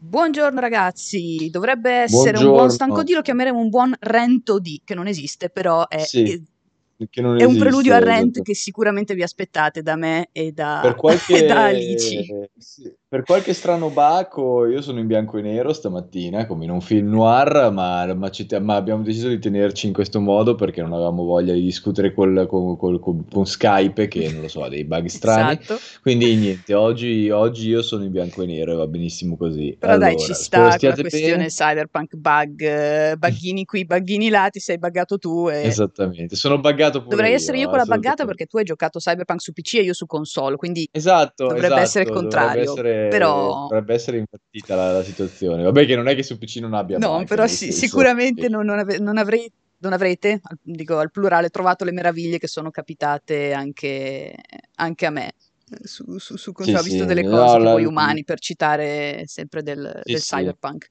Buongiorno ragazzi, dovrebbe essere un buon stanco Buongiorno. di, lo chiameremo un buon rento di, che non esiste, però è, Sì, non è un preludio esiste, al rent esatto. che sicuramente vi aspettate da me e da, Per e da Alici. qualche, sì, per qualche strano baco, io sono in bianco e nero stamattina, come in un film noir, ma, ma ci ma abbiamo deciso di tenerci in questo modo perché non avevamo voglia di discutere col- col- col- con, con Skype, che non lo so, ha dei bug strani. Esatto. Quindi niente, oggi, oggi io sono in bianco e nero e va benissimo così. Però dai, ci Allora, sta la questione bene. cyberpunk bug, eh, buggini qui, buggini là, ti sei buggato tu e Esattamente, sono buggato pure dovrei essere io io, quella buggata perché tu hai giocato cyberpunk su PC e io su console, quindi Esatto, dovrebbe essere il esatto, dovrebbe contrario, essere, però dovrebbe essere invertita la, la situazione. Vabbè, che non è che su PC non abbia no, però sì, sicuramente che non, non ave- non avrei, non avrete, dico al plurale, trovato le meraviglie che sono capitate anche, anche a me. eh, Su, su, su sì, ho visto sì, delle no, cose tipo la- umani, per citare sempre del, sì, del cyberpunk. Sì,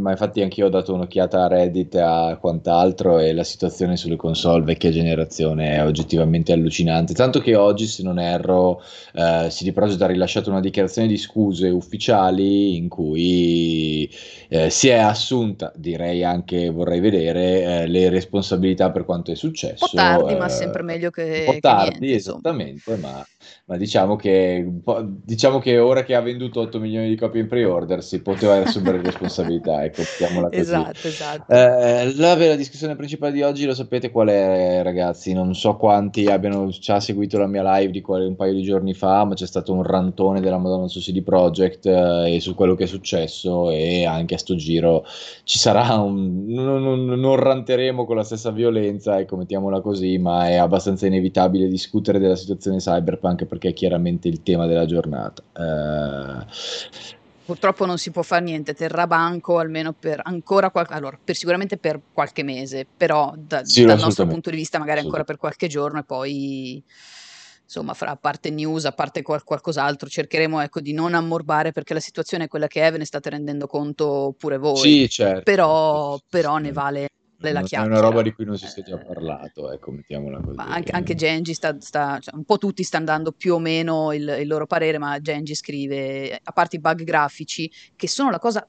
ma infatti anch'io ho dato un'occhiata a Reddit e a quant'altro e la situazione sulle console vecchia generazione è oggettivamente allucinante. Tanto che oggi, se non erro, eh, CD Projekt ha rilasciato una dichiarazione di scuse ufficiali in cui eh, si è assunta, direi anche vorrei vedere, eh, le responsabilità per quanto è Un po' successo. tardi, ma sempre eh, meglio un po' che, che tardi, niente, esattamente, ma, ma diciamo che, diciamo che ora che ha venduto 8 milioni di copie in pre-order si poteva assumere responsabilità, ecco, mettiamola così. Esatto, esatto. Eh, la vera discussione principale di oggi lo sapete qual è, ragazzi? Non so quanti abbiano già seguito la mia live di un paio di giorni fa, ma c'è stato un rantone della Madonna su CD Projekt eh, e su quello che è successo e anche a sto giro ci sarà un... non, non- non ranteremo con la stessa violenza, ecco, mettiamola così, ma è abbastanza inevitabile discutere della situazione cyberpunk perché è chiaramente il tema della giornata. Eh, Purtroppo non si può fare niente, terrà banco almeno per ancora qualche, allora, per sicuramente per qualche mese, però da- sì, dal nostro punto di vista magari ancora per qualche giorno e poi insomma fra a parte news, a parte qual- qualcos'altro, cercheremo ecco di non ammorbare perché la situazione è quella che è, ve ne state rendendo conto pure voi, Sì, certo, però, certo, però sì, ne sì. La Non è una roba di cui non si sia già Eh, parlato, ecco, mettiamola così. ma anche, anche Genji sta, sta- cioè, un po' tutti stanno dando più o meno il, il loro parere, ma Genji scrive, a parte i bug grafici, che sono la cosa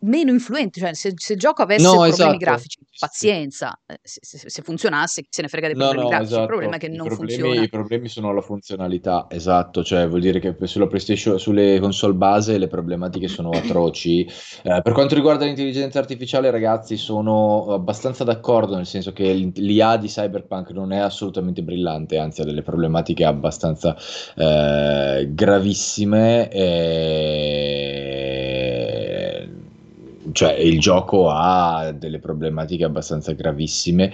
meno influente, cioè se, se il gioco avesse No, problemi esatto. grafici, pazienza, eh, se, se- se funzionasse, chi se ne frega dei No, problemi no, grafici, il problema è esatto. che I non problemi, funziona. i problemi sono la funzionalità, esatto. Cioè, vuol dire che sulla PlayStation, sulle console base le problematiche sono atroci. Eh, per quanto riguarda l'intelligenza artificiale, ragazzi, sono abbastanza d'accordo, nel senso che l'IA di Cyberpunk non è assolutamente brillante, anzi ha delle problematiche abbastanza eh, gravissime. E... Cioè, il gioco ha delle problematiche abbastanza gravissime.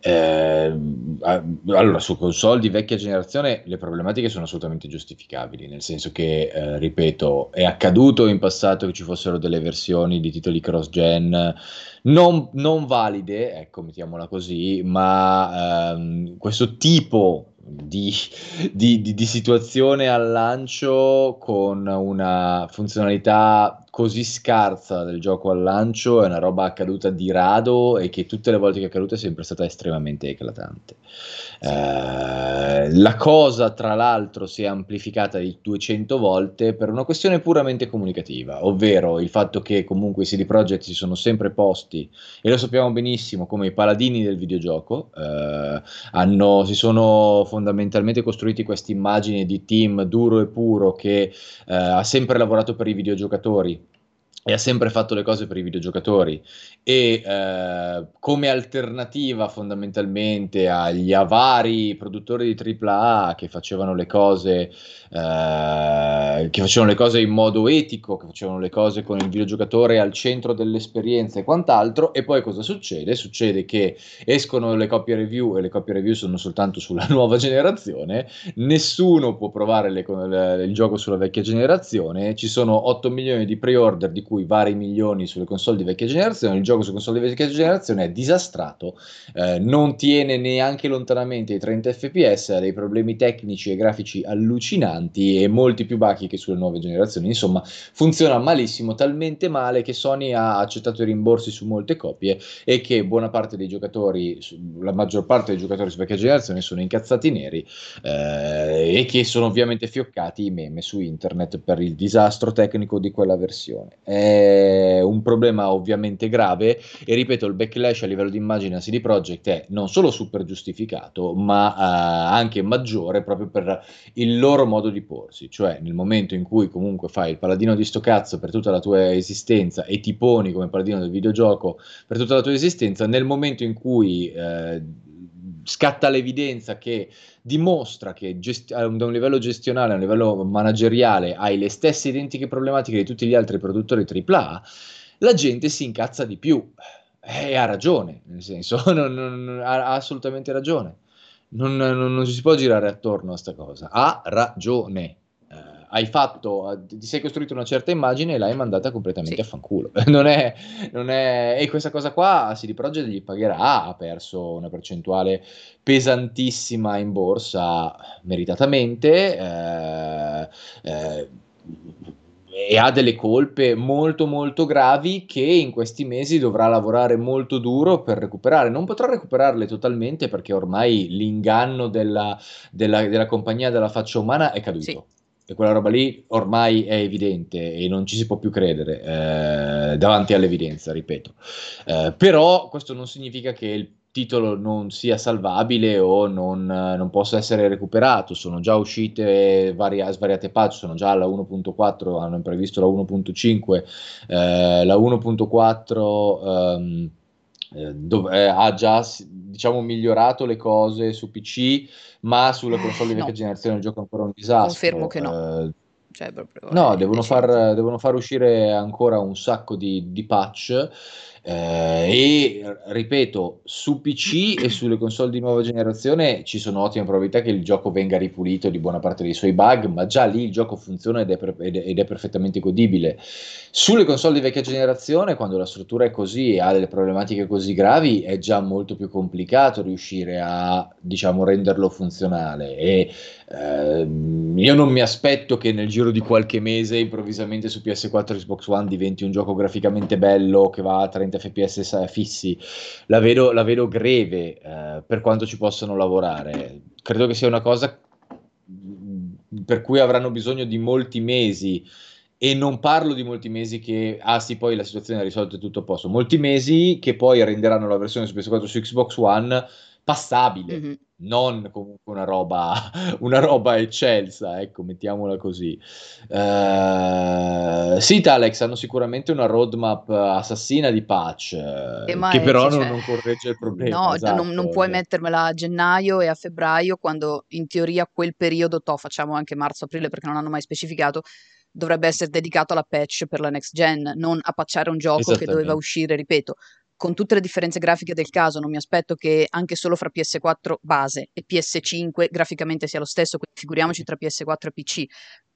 Eh, allora, su console di vecchia generazione le problematiche sono assolutamente giustificabili, nel senso che, eh, ripeto, è accaduto in passato che ci fossero delle versioni di titoli cross-gen non, non valide, ecco, mettiamola così, ma ehm, questo tipo di, di- di- di situazione al lancio con una funzionalità così scarsa del gioco al lancio è una roba accaduta di rado e che tutte le volte che è accaduta è sempre stata estremamente eclatante. Eh, la cosa, tra l'altro, si è amplificata di 200 volte per una questione puramente comunicativa, ovvero il fatto che comunque i CD Projekt si sono sempre posti, e lo sappiamo benissimo, come i paladini del videogioco, eh, hanno, si sono fondamentalmente costruiti questa immagine di team duro e puro che eh, ha sempre lavorato per i videogiocatori e ha sempre fatto le cose per i videogiocatori. E eh, come alternativa fondamentalmente agli avari produttori di AAA che facevano le cose eh, che facevano le cose in modo etico, che facevano le cose con il videogiocatore al centro dell'esperienza e quant'altro e poi cosa succede? Succede che escono le copie review e le copie review sono soltanto sulla nuova generazione. Nessuno può provare le- le- il gioco sulla vecchia generazione, ci sono 8 milioni di pre-order di cui vari milioni sulle console di vecchia generazione, il gioco su console di vecchia generazione è disastrato, eh, non tiene neanche lontanamente i 30 fps, ha dei problemi tecnici e grafici allucinanti e molti più bachi che sulle nuove generazioni, insomma funziona malissimo, talmente male che Sony ha accettato i rimborsi su molte copie e che buona parte dei giocatori, la maggior parte dei giocatori su vecchia generazione sono incazzati neri eh, e che sono ovviamente fioccati i meme su internet per il disastro tecnico di quella versione. È un problema ovviamente grave e ripeto, il backlash a livello di immagine a CD Projekt è non solo super giustificato, ma eh, anche maggiore proprio per il loro modo di porsi, cioè nel momento in cui comunque fai il paladino di sto cazzo per tutta la tua esistenza e ti poni come paladino del videogioco per tutta la tua esistenza, nel momento in cui eh, scatta l'evidenza che dimostra che gesti- da un livello gestionale, a un livello manageriale, hai le stesse identiche problematiche di tutti gli altri produttori AAA, la gente si incazza di più. E ha ragione, nel senso, non, non, ha, assolutamente ragione. Non, non, si può girare attorno a questa cosa. Ha ragione hai fatto, ti sei costruito una certa immagine e l'hai mandata completamente sì. a fanculo. non è, non è, e questa cosa qua CD Projekt gli pagherà, ha perso una percentuale pesantissima in borsa meritatamente. Eh, eh, e ha delle colpe molto molto gravi che in questi mesi dovrà lavorare molto duro per recuperare. Non potrà recuperarle totalmente perché ormai l'inganno della, della, della compagnia della faccia umana è caduto. Sì e quella roba lì ormai è evidente e non ci si può più credere eh, davanti all'evidenza, ripeto. Eh, però questo non significa che il titolo non sia salvabile o non, non possa essere recuperato. Sono già uscite varie, svariate patch, sono già alla 1.4, hanno previsto la 1.5, eh, la 1.4 ehm, eh, dove, eh, ha già diciamo migliorato le cose su PC ma sulla eh, console di vecchia no. generazione il gioco è ancora un disastro. Confermo che no. Cioè, proprio, no, devono far, devono far, uscire ancora un sacco di, di patch eh, e ripeto, su PC e sulle console di nuova generazione ci sono ottime probabilità che il gioco venga ripulito di buona parte dei suoi bug, ma già lì il gioco funziona ed è, per, ed, ed è perfettamente godibile. Sulle console di vecchia generazione, quando la struttura è così e ha delle problematiche così gravi, è già molto più complicato riuscire a diciamo renderlo funzionale. E ehm, io non mi aspetto che nel giro di qualche mese improvvisamente su PS4 e Xbox One diventi un gioco graficamente bello che va a 30 30 fps fissi, la vedo, la vedo greve eh, per quanto ci possono lavorare. Credo che sia una cosa per cui avranno bisogno di molti mesi e non parlo di molti mesi che, ah sì, poi la situazione è risolta e tutto a posto, molti mesi che poi renderanno la versione su PS4 su Xbox One passabile. Mm-hmm non comunque una roba, una roba eccelsa, ecco, mettiamola così. Uh, sì, Alex, hanno sicuramente una roadmap assassina di patch, eh, che però non, cioè, non, corregge il problema. No, esatto. non, non, puoi mettermela a gennaio e a febbraio, quando in teoria quel periodo, to, facciamo anche marzo-aprile perché non hanno mai specificato, dovrebbe essere dedicato alla patch per la next gen, non a patchare un gioco che doveva uscire, ripeto, con tutte le differenze grafiche del caso, non mi aspetto che anche solo fra PS4 base e PS5 graficamente sia lo stesso, figuriamoci tra PS4 e PC,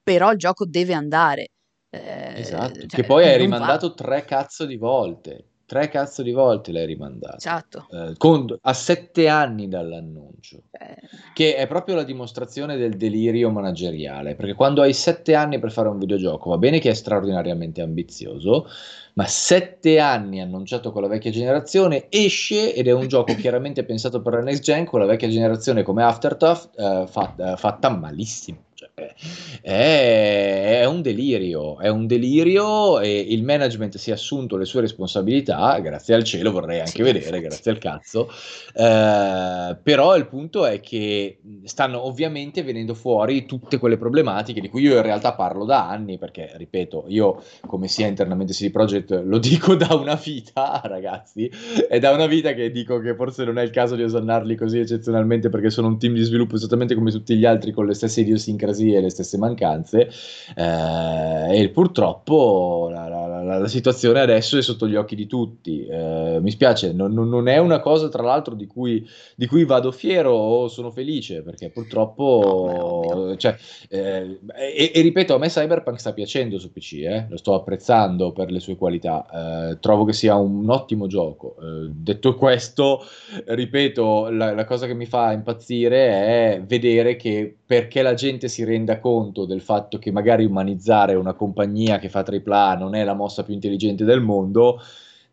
però il gioco deve andare. Eh, esatto, cioè, che poi hai rimandato va. tre cazzo di volte. Tre cazzo di volte l'hai rimandato. Esatto. Eh, con, a sette anni dall'annuncio. Eh. Che è proprio la dimostrazione del delirio manageriale. Perché quando hai sette anni per fare un videogioco, va bene che è straordinariamente ambizioso, ma sette anni annunciato con la vecchia generazione, esce ed è un gioco chiaramente pensato per la next gen, con la vecchia generazione come Afterthought, eh, fatta, fatta malissimo. È, è, un delirio, è un delirio e il management si è assunto le sue responsabilità, grazie al cielo vorrei anche sì, vedere, grazie al cazzo, eh, però il punto è che stanno ovviamente venendo fuori tutte quelle problematiche di cui io in realtà parlo da anni, perché ripeto, io come sia internamente CD Projekt lo dico da una vita, ragazzi, è da una vita che dico che forse non è il caso di osannarli così eccezionalmente perché sono un team di sviluppo esattamente come tutti gli altri con le stesse idiosincrasie e le stesse mancanze eh, e purtroppo la, la, la, la, situazione adesso è sotto gli occhi di tutti. Eh, mi spiace, non, non, è una cosa tra l'altro di cui, di cui, vado fiero o sono felice perché purtroppo... No, cioè, eh, e, e, ripeto, a me Cyberpunk sta piacendo su PC, eh, lo sto apprezzando per le sue qualità, eh, trovo che sia un ottimo gioco. Eh, detto questo, ripeto, la, la cosa che mi fa impazzire è vedere che perché la gente si renda conto del fatto che magari umanizzare una compagnia che fa AAA non è la mossa più intelligente del mondo,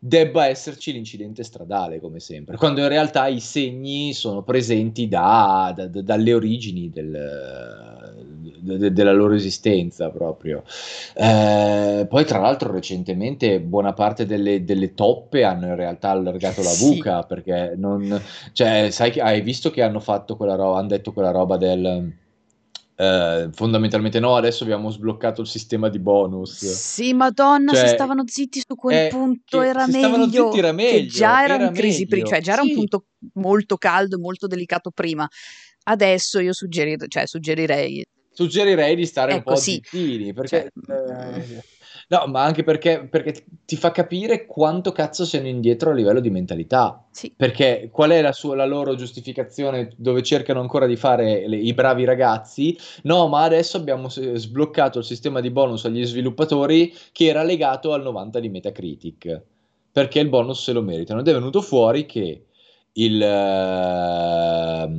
debba esserci l'incidente stradale, come sempre, quando in realtà i segni sono presenti da, da, da, dalle origini del, de, della loro esistenza proprio. Eh, poi, tra l'altro, recentemente buona parte delle, delle, toppe hanno in realtà allargato la buca sì. perché non, cioè, sai, hai visto che hanno fatto quella roba, hanno detto quella roba del eh, fondamentalmente no, adesso abbiamo sbloccato il sistema di bonus. Sì, madonna, cioè, se stavano zitti su quel eh, punto era meglio, zitti era meglio. già era, era in crisi prima, cioè già era un punto molto caldo, molto delicato prima. Adesso io suggerir- cioè, suggerirei Suggerirei di stare ecco, un po' sì. zittini, perché... Cioè, eh, No, ma anche perché, perché, ti fa capire quanto cazzo siano indietro a livello di mentalità. Sì. Perché qual è la, sua, la, loro giustificazione dove cercano ancora di fare le, i bravi ragazzi? No, ma adesso abbiamo sbloccato il sistema di bonus agli sviluppatori che era legato al 90 di Metacritic. Perché il bonus se lo meritano. Ed è venuto fuori che il, uh,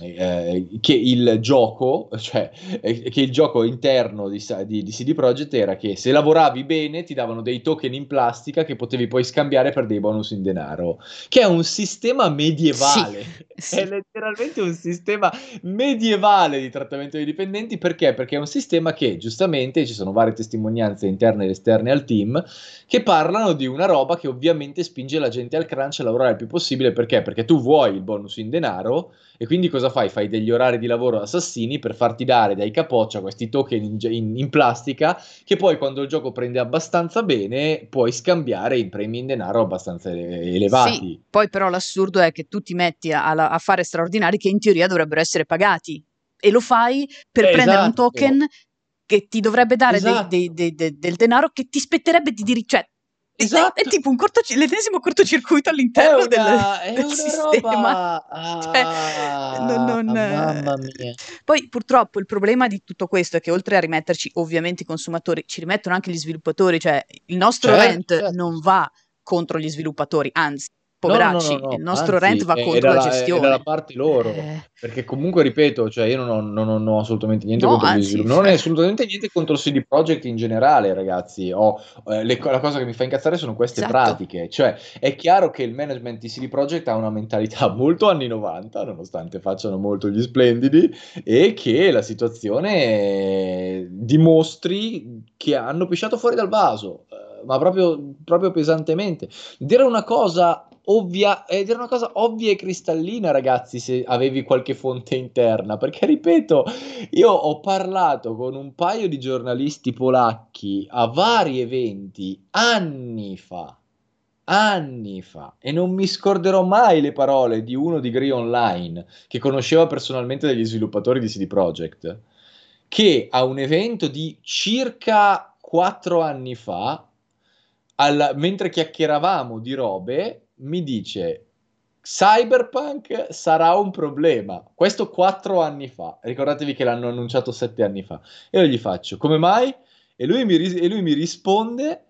eh, che il gioco, cioè eh, che il gioco interno di, di, di, CD Projekt era che se lavoravi bene ti davano dei token in plastica che potevi poi scambiare per dei bonus in denaro, che è un sistema medievale, sì, è letteralmente un sistema medievale di trattamento dei dipendenti, perché? Perché è un sistema che giustamente ci sono varie testimonianze interne ed esterne al team che parlano di una roba che ovviamente spinge la gente al crunch a lavorare il più possibile, perché? Perché perché tu vuoi il bonus in denaro e quindi cosa fai? Fai degli orari di lavoro assassini per farti dare dai capoccia questi token in, in, in plastica che poi quando il gioco prende abbastanza bene puoi scambiare in premi in denaro abbastanza elevati. Sì, poi però l'assurdo è che tu ti metti a, a fare straordinari che in teoria dovrebbero essere pagati e lo fai per esatto. prendere un esatto. token che ti dovrebbe dare esatto. dei, dei, dei, del denaro che ti spetterebbe di dire, cioè Esatto. È, è, tipo un cortoc- l'ennesimo cortocircuito all'interno è una, del, del sistema. Ah, cioè, non, non, mamma mia. Poi purtroppo il problema di tutto questo è che oltre a rimetterci ovviamente i consumatori, ci rimettono anche gli sviluppatori, cioè il nostro certo, rent certo. non va contro gli sviluppatori, anzi poveracci, no, no, no, il nostro Anzi, rent va contro la, la gestione. È dalla parte loro, eh. perché comunque, ripeto, cioè io non ho, non ho, non ho assolutamente niente contro anzi, gli sviluppatori, non ho assolutamente niente contro il CD Projekt in generale, ragazzi, ho, eh, le, la cosa che mi fa incazzare sono queste esatto. pratiche, cioè è chiaro che il management di CD Projekt ha una mentalità molto anni 90, nonostante facciano molto gli splendidi, e che la situazione dimostri che hanno pisciato fuori dal vaso, eh, ma proprio, proprio pesantemente. Dire una cosa ovvia, ed era una cosa ovvia e cristallina, ragazzi, se avevi qualche fonte interna, perché ripeto, io ho parlato con un paio di giornalisti polacchi a vari eventi anni fa, anni fa, e non mi scorderò mai le parole di uno di Grey Online, che conosceva personalmente degli sviluppatori di CD Projekt, che a un evento di circa quattro anni fa, al, mentre chiacchieravamo di robe, mi dice Cyberpunk sarà un problema. Questo quattro anni fa. Ricordatevi che l'hanno annunciato sette anni fa. E io gli faccio, come mai? E lui mi, ris- e lui mi risponde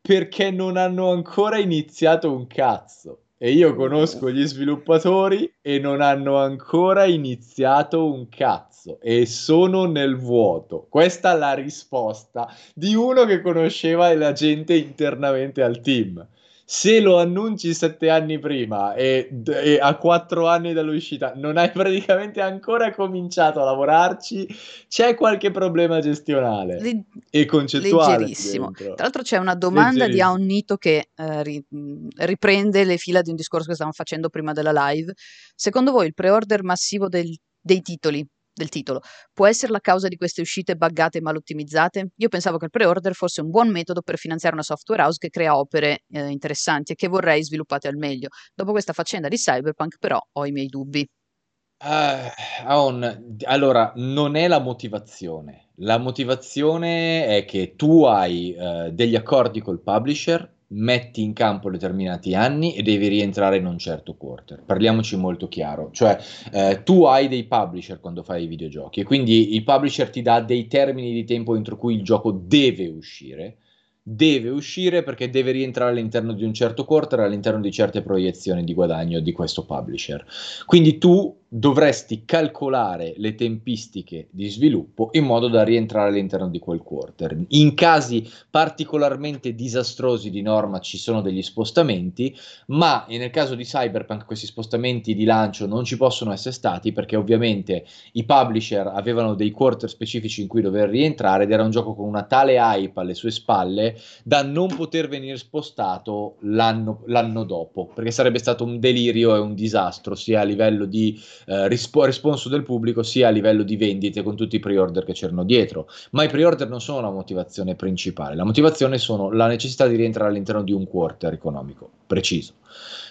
perché non hanno ancora iniziato un cazzo. E io conosco gli sviluppatori e non hanno ancora iniziato un cazzo e sono nel vuoto. Questa è la risposta di uno che conosceva la gente internamente al team se lo annunci sette anni prima e, e, a quattro anni dall'uscita non hai praticamente ancora cominciato a lavorarci, c'è qualche problema gestionale Le- e concettuale. Leggerissimo. Tra l'altro c'è una domanda di Aonnito che eh, ri- riprende le fila di un discorso che stavamo facendo prima della live. Secondo voi il pre-order massivo del, dei titoli del titolo. Può essere la causa di queste uscite buggate e mal ottimizzate? Io pensavo che il pre-order fosse un buon metodo per finanziare una software house che crea opere eh, interessanti e che vorrei sviluppate al meglio. Dopo questa faccenda di Cyberpunk però ho i miei dubbi. Uh, Aon, allora, non è la motivazione. La motivazione è che tu hai uh, degli accordi col publisher, metti in campo determinati anni e devi rientrare in un certo quarter. Parliamoci molto chiaro, cioè uh, tu hai dei publisher quando fai i videogiochi e quindi il publisher ti dà dei termini di tempo entro cui il gioco deve uscire deve uscire perché deve rientrare all'interno di un certo quarter, all'interno di certe proiezioni di guadagno di questo publisher. Quindi tu dovresti calcolare le tempistiche di sviluppo in modo da rientrare all'interno di quel quarter. In casi particolarmente disastrosi di norma ci sono degli spostamenti, ma nel caso di Cyberpunk questi spostamenti di lancio non ci possono essere stati perché ovviamente i publisher avevano dei quarter specifici in cui dover rientrare ed era un gioco con una tale hype alle sue spalle da non poter venire spostato l'anno, l'anno dopo, perché sarebbe stato un delirio e un disastro sia a livello di eh, rispo- responso del pubblico sia a livello di vendite con tutti i pre-order che c'erano dietro. Ma i pre-order non sono la motivazione principale, la motivazione sono la necessità di rientrare all'interno di un quarter economico preciso.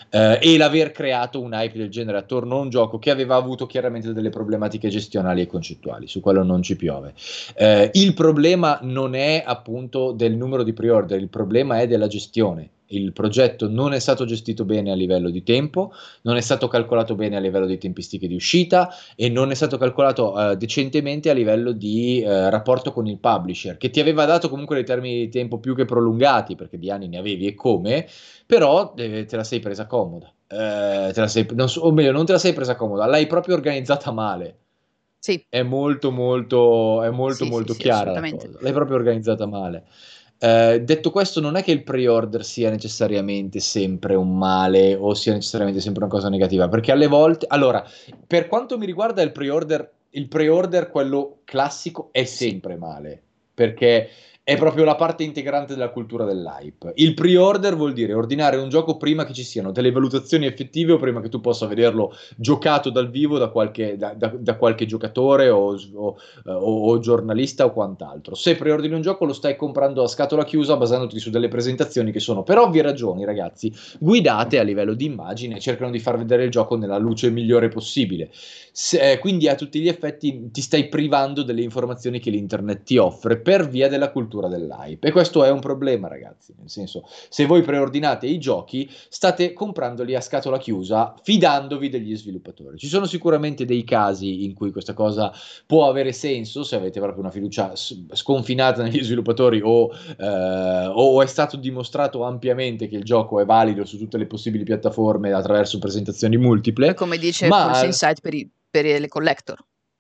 Uh, e l'aver creato un hype del genere attorno a un gioco che aveva avuto chiaramente delle problematiche gestionali e concettuali, su quello non ci piove. Uh, il problema non è appunto del numero di pre-order, il problema è della gestione il progetto non è stato gestito bene a livello di tempo, non è stato calcolato bene a livello di tempistiche di uscita e non è stato calcolato uh, decentemente a livello di uh, rapporto con il publisher, che ti aveva dato comunque dei termini di tempo più che prolungati, perché di anni ne avevi e come, però eh, te la sei presa comoda. Eh, te la sei, non, o meglio, non te la sei presa comoda, l'hai proprio organizzata male. Sì. È molto, molto, è molto, sì, molto sì, chiara L'hai proprio organizzata male. Eh, detto questo, non è che il pre-order sia necessariamente sempre un male o sia necessariamente sempre una cosa negativa, perché alle volte, allora, per quanto mi riguarda il pre-order, il pre-order, quello classico, è sempre male, perché è proprio la parte integrante della cultura dell'hype. Il pre-order vuol dire ordinare un gioco prima che ci siano delle valutazioni effettive o prima che tu possa vederlo giocato dal vivo da qualche, da, da, da qualche giocatore o, o, o, o, giornalista o quant'altro. Se preordini un gioco lo stai comprando a scatola chiusa basandoti su delle presentazioni che sono per ovvie ragioni, ragazzi, guidate a livello di immagine e cercano di far vedere il gioco nella luce migliore possibile. Se, eh, quindi a tutti gli effetti ti stai privando delle informazioni che l'internet ti offre per via della cultura dell'hype. E questo è un problema, ragazzi. Nel senso, se voi preordinate i giochi, state comprandoli a scatola chiusa, fidandovi degli sviluppatori. Ci sono sicuramente dei casi in cui questa cosa può avere senso, se avete proprio una fiducia sconfinata negli sviluppatori o, eh, o è stato dimostrato ampiamente che il gioco è valido su tutte le possibili piattaforme attraverso presentazioni multiple. Come dice ma... Pulse Insight per, i, per le collector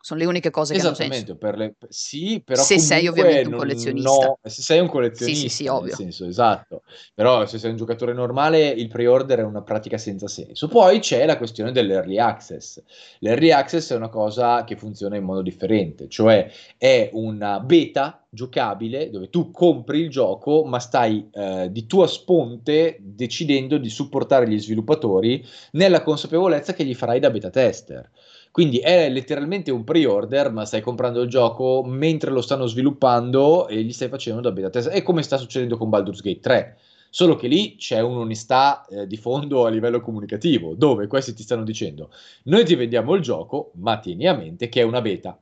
sono le uniche cose che hanno senso. Per le, sì, però se sei ovviamente un collezionista. No, se sei un collezionista, sì, sì, sì, ovvio. Senso, esatto. Però se sei un giocatore normale, il pre-order è una pratica senza senso. Poi c'è la questione dell'early access. L'early access è una cosa che funziona in modo differente, cioè è una beta giocabile dove tu compri il gioco ma stai eh, di tua sponte decidendo di supportare gli sviluppatori nella consapevolezza che gli farai da beta tester. Quindi è letteralmente un pre-order, ma stai comprando il gioco mentre lo stanno sviluppando e gli stai facendo da beta test. È come sta succedendo con Baldur's Gate 3. Solo che lì c'è un'onestà eh, di fondo a livello comunicativo, dove questi ti stanno dicendo: Noi ti vendiamo il gioco, ma tieni a mente che è una beta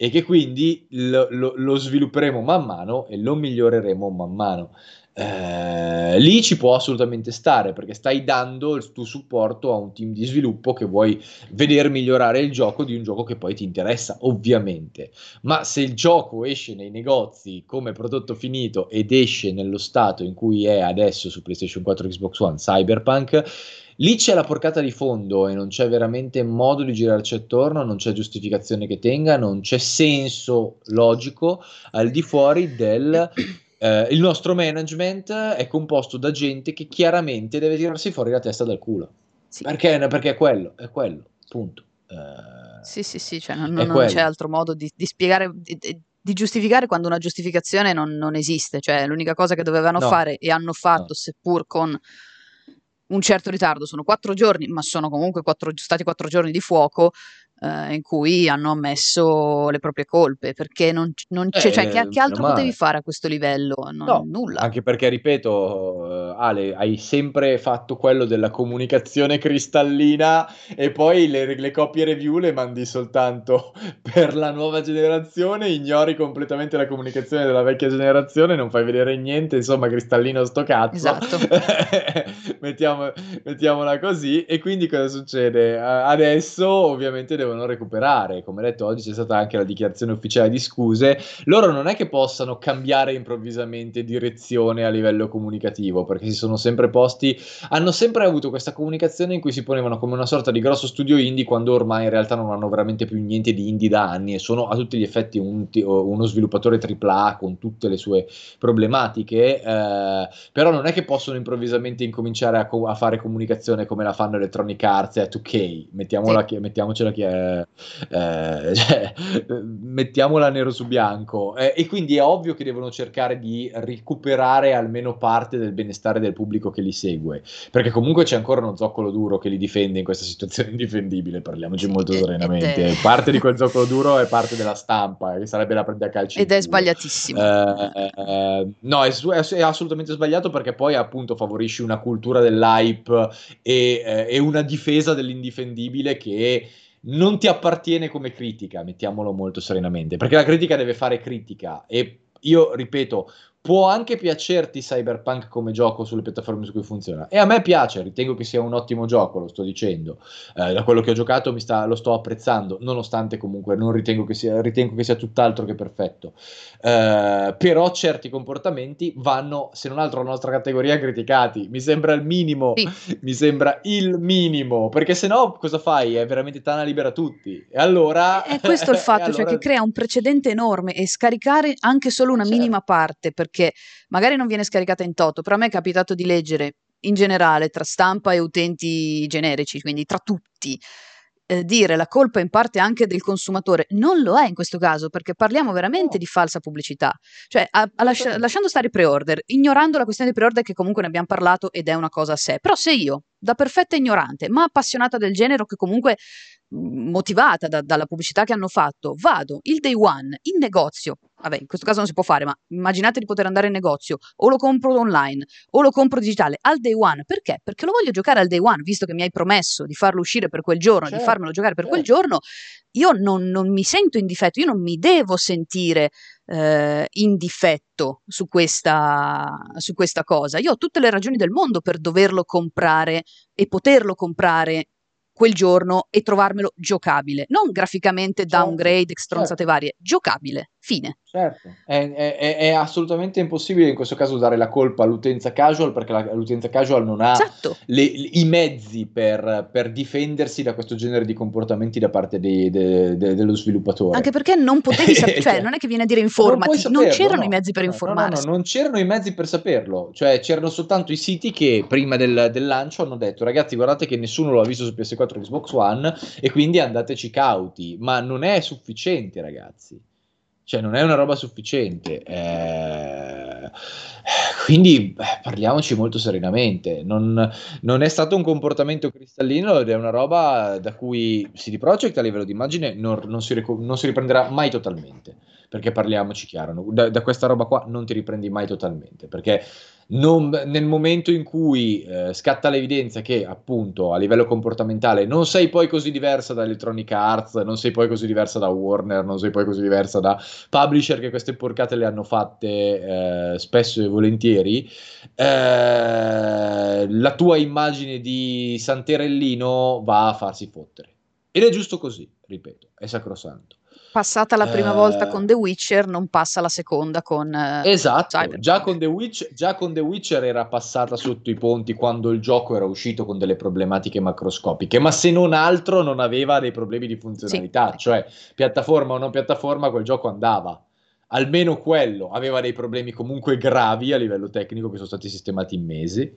e che quindi lo, lo, lo svilupperemo man mano e lo miglioreremo man mano. Eh, lì ci può assolutamente stare perché stai dando il tuo supporto a un team di sviluppo che vuoi vedere migliorare il gioco di un gioco che poi ti interessa, ovviamente. Ma se il gioco esce nei negozi come prodotto finito ed esce nello stato in cui è adesso su PlayStation 4 e Xbox One Cyberpunk, lì c'è la porcata di fondo e non c'è veramente modo di girarci attorno, non c'è giustificazione che tenga, non c'è senso logico al di fuori del eh, il nostro management è composto da gente che chiaramente deve tirarsi fuori la testa dal culo. Sì. Perché? Perché è quello, è quello, punto. Eh, sì, sì, sì, cioè non, non c'è altro modo di, di spiegare, di, di, giustificare quando una giustificazione non, non, esiste. Cioè, l'unica cosa che dovevano no. fare e hanno fatto, no. seppur con un certo ritardo, sono quattro giorni, ma sono comunque quattro, stati quattro giorni di fuoco, eh, in cui hanno ammesso le proprie colpe, perché non, non c'è, cioè, che, Eh, che altro potevi fare a questo livello? Non- No, nulla. anche perché, ripeto, eh, Ale, hai sempre fatto quello della comunicazione cristallina e poi le, le copie review le mandi soltanto per la nuova generazione, ignori completamente la comunicazione della vecchia generazione, non fai vedere niente, insomma, cristallino sto cazzo. Esatto. Mettiamo- mettiamola così. E quindi cosa succede? Eh, Adesso ovviamente devono recuperare. Come detto, oggi c'è stata anche la dichiarazione ufficiale di scuse. Loro non è che possano cambiare improvvisamente direzione a livello comunicativo, perché si sono sempre posti, hanno sempre avuto questa comunicazione in cui si ponevano come una sorta di grosso studio indie, quando ormai in realtà non hanno veramente più niente di indie da anni e sono a tutti gli effetti un uno sviluppatore AAA con tutte le sue problematiche, eh, però non è che possono improvvisamente incominciare a, co- a fare comunicazione come la fanno Electronic Arts e 2K, mettiamola, Sì. mettiamocela chi è, eh, cioè, eh, mettiamola nero su bianco, Eh, e quindi è ovvio che devono cercare di recuperare almeno parte del benestare del pubblico che li segue, perché comunque c'è ancora uno zoccolo duro che li difende in questa situazione indifendibile, parliamoci molto serenamente, parte di quel zoccolo duro è parte della stampa, che sarebbe la prende a calci Ed è sbagliatissimo. Eh, eh, no, è, è- assolutamente sbagliato perché poi appunto favorisci una cultura dell'hype e, eh, e una difesa dell'indifendibile che non ti appartiene come critica, mettiamolo molto serenamente, perché la critica deve fare critica. E io ripeto, può anche piacerti Cyberpunk come gioco sulle piattaforme su cui funziona e a me piace, ritengo che sia un ottimo gioco, lo sto dicendo. Eh, da quello che ho giocato mi sta- lo sto apprezzando, nonostante comunque non ritengo che sia, ritengo che sia tutt'altro che perfetto. Eh, però certi comportamenti vanno, se non altro, alla nostra categoria criticati. Mi sembra il minimo, Sì. mi sembra il minimo, perché se no cosa fai? È veramente tana libera a tutti. E allora... È questo il fatto, cioè allora- che crea un precedente enorme e scaricare anche solo una Certo. minima parte, perché magari non viene scaricata in toto, però a me è capitato di leggere in generale tra stampa e utenti generici, quindi tra tutti, eh, dire la colpa in parte anche del consumatore. Non lo è in questo caso, perché parliamo veramente No. di falsa pubblicità. Cioè, a- a lascia- lasciando stare i pre-order, ignorando la questione dei pre-order che comunque ne abbiamo parlato ed è una cosa a sé, però se io, da perfetta ignorante, ma appassionata del genere che comunque motivata da- dalla pubblicità che hanno fatto, vado il day one in negozio, vabbè, in questo caso non si può fare, ma immaginate di poter andare in negozio, o lo compro online, o lo compro digitale, al day one, perché? Perché lo voglio giocare al day one, visto che mi hai promesso di farlo uscire per quel giorno, di Certo, farmelo giocare per quel certo. giorno, io non, non mi sento in difetto, io non mi devo sentire eh, in difetto su questa, su questa cosa. Io ho tutte le ragioni del mondo per doverlo comprare e poterlo comprare quel giorno e trovarmelo giocabile, non graficamente Certo, downgrade, stronzate certo. varie, giocabile, fine. Certo, è, è- è- assolutamente impossibile in questo caso dare la colpa all'utenza casual perché la- l'utenza casual non ha Esatto. le- i mezzi per, per difendersi da questo genere di comportamenti da parte dei- de- de- dello sviluppatore. Anche perché non potevi sapere, cioè non è che viene a dire non informati, non, saperlo, c'erano no. i mezzi per no, informarsi. no, non c'erano i mezzi per saperlo, cioè c'erano soltanto i siti che prima del, del lancio hanno detto ragazzi guardate che nessuno lo ha visto su PS4 e Xbox One e quindi andateci cauti, ma non è sufficiente ragazzi, cioè non è una roba sufficiente. Eh, Quindi beh, parliamoci molto serenamente, non, non è stato un comportamento cristallino ed è una roba da cui CD Projekt a livello di immagine non, non si, non si riprenderà mai totalmente, perché parliamoci chiaro, da, da questa roba qua non ti riprendi mai totalmente, perché non- nel momento in cui eh, scatta l'evidenza che appunto a livello comportamentale non sei poi così diversa da Electronic Arts, non sei poi così diversa da Warner, non sei poi così diversa da publisher che queste porcate le hanno fatte eh, spesso e volentieri, eh, la tua immagine di Santerellino va a farsi fottere. Ed è giusto così, ripeto, è sacrosanto. Passata la prima Eh, volta con The Witcher, non passa la seconda con eh, Esatto, già con, The Witch- già con The Witcher era passata sotto i ponti quando il gioco era uscito con delle problematiche macroscopiche, ma se non altro non aveva dei problemi di funzionalità, Sì. cioè piattaforma o non piattaforma quel gioco andava. Almeno quello aveva dei problemi comunque gravi a livello tecnico che sono stati sistemati in mesi,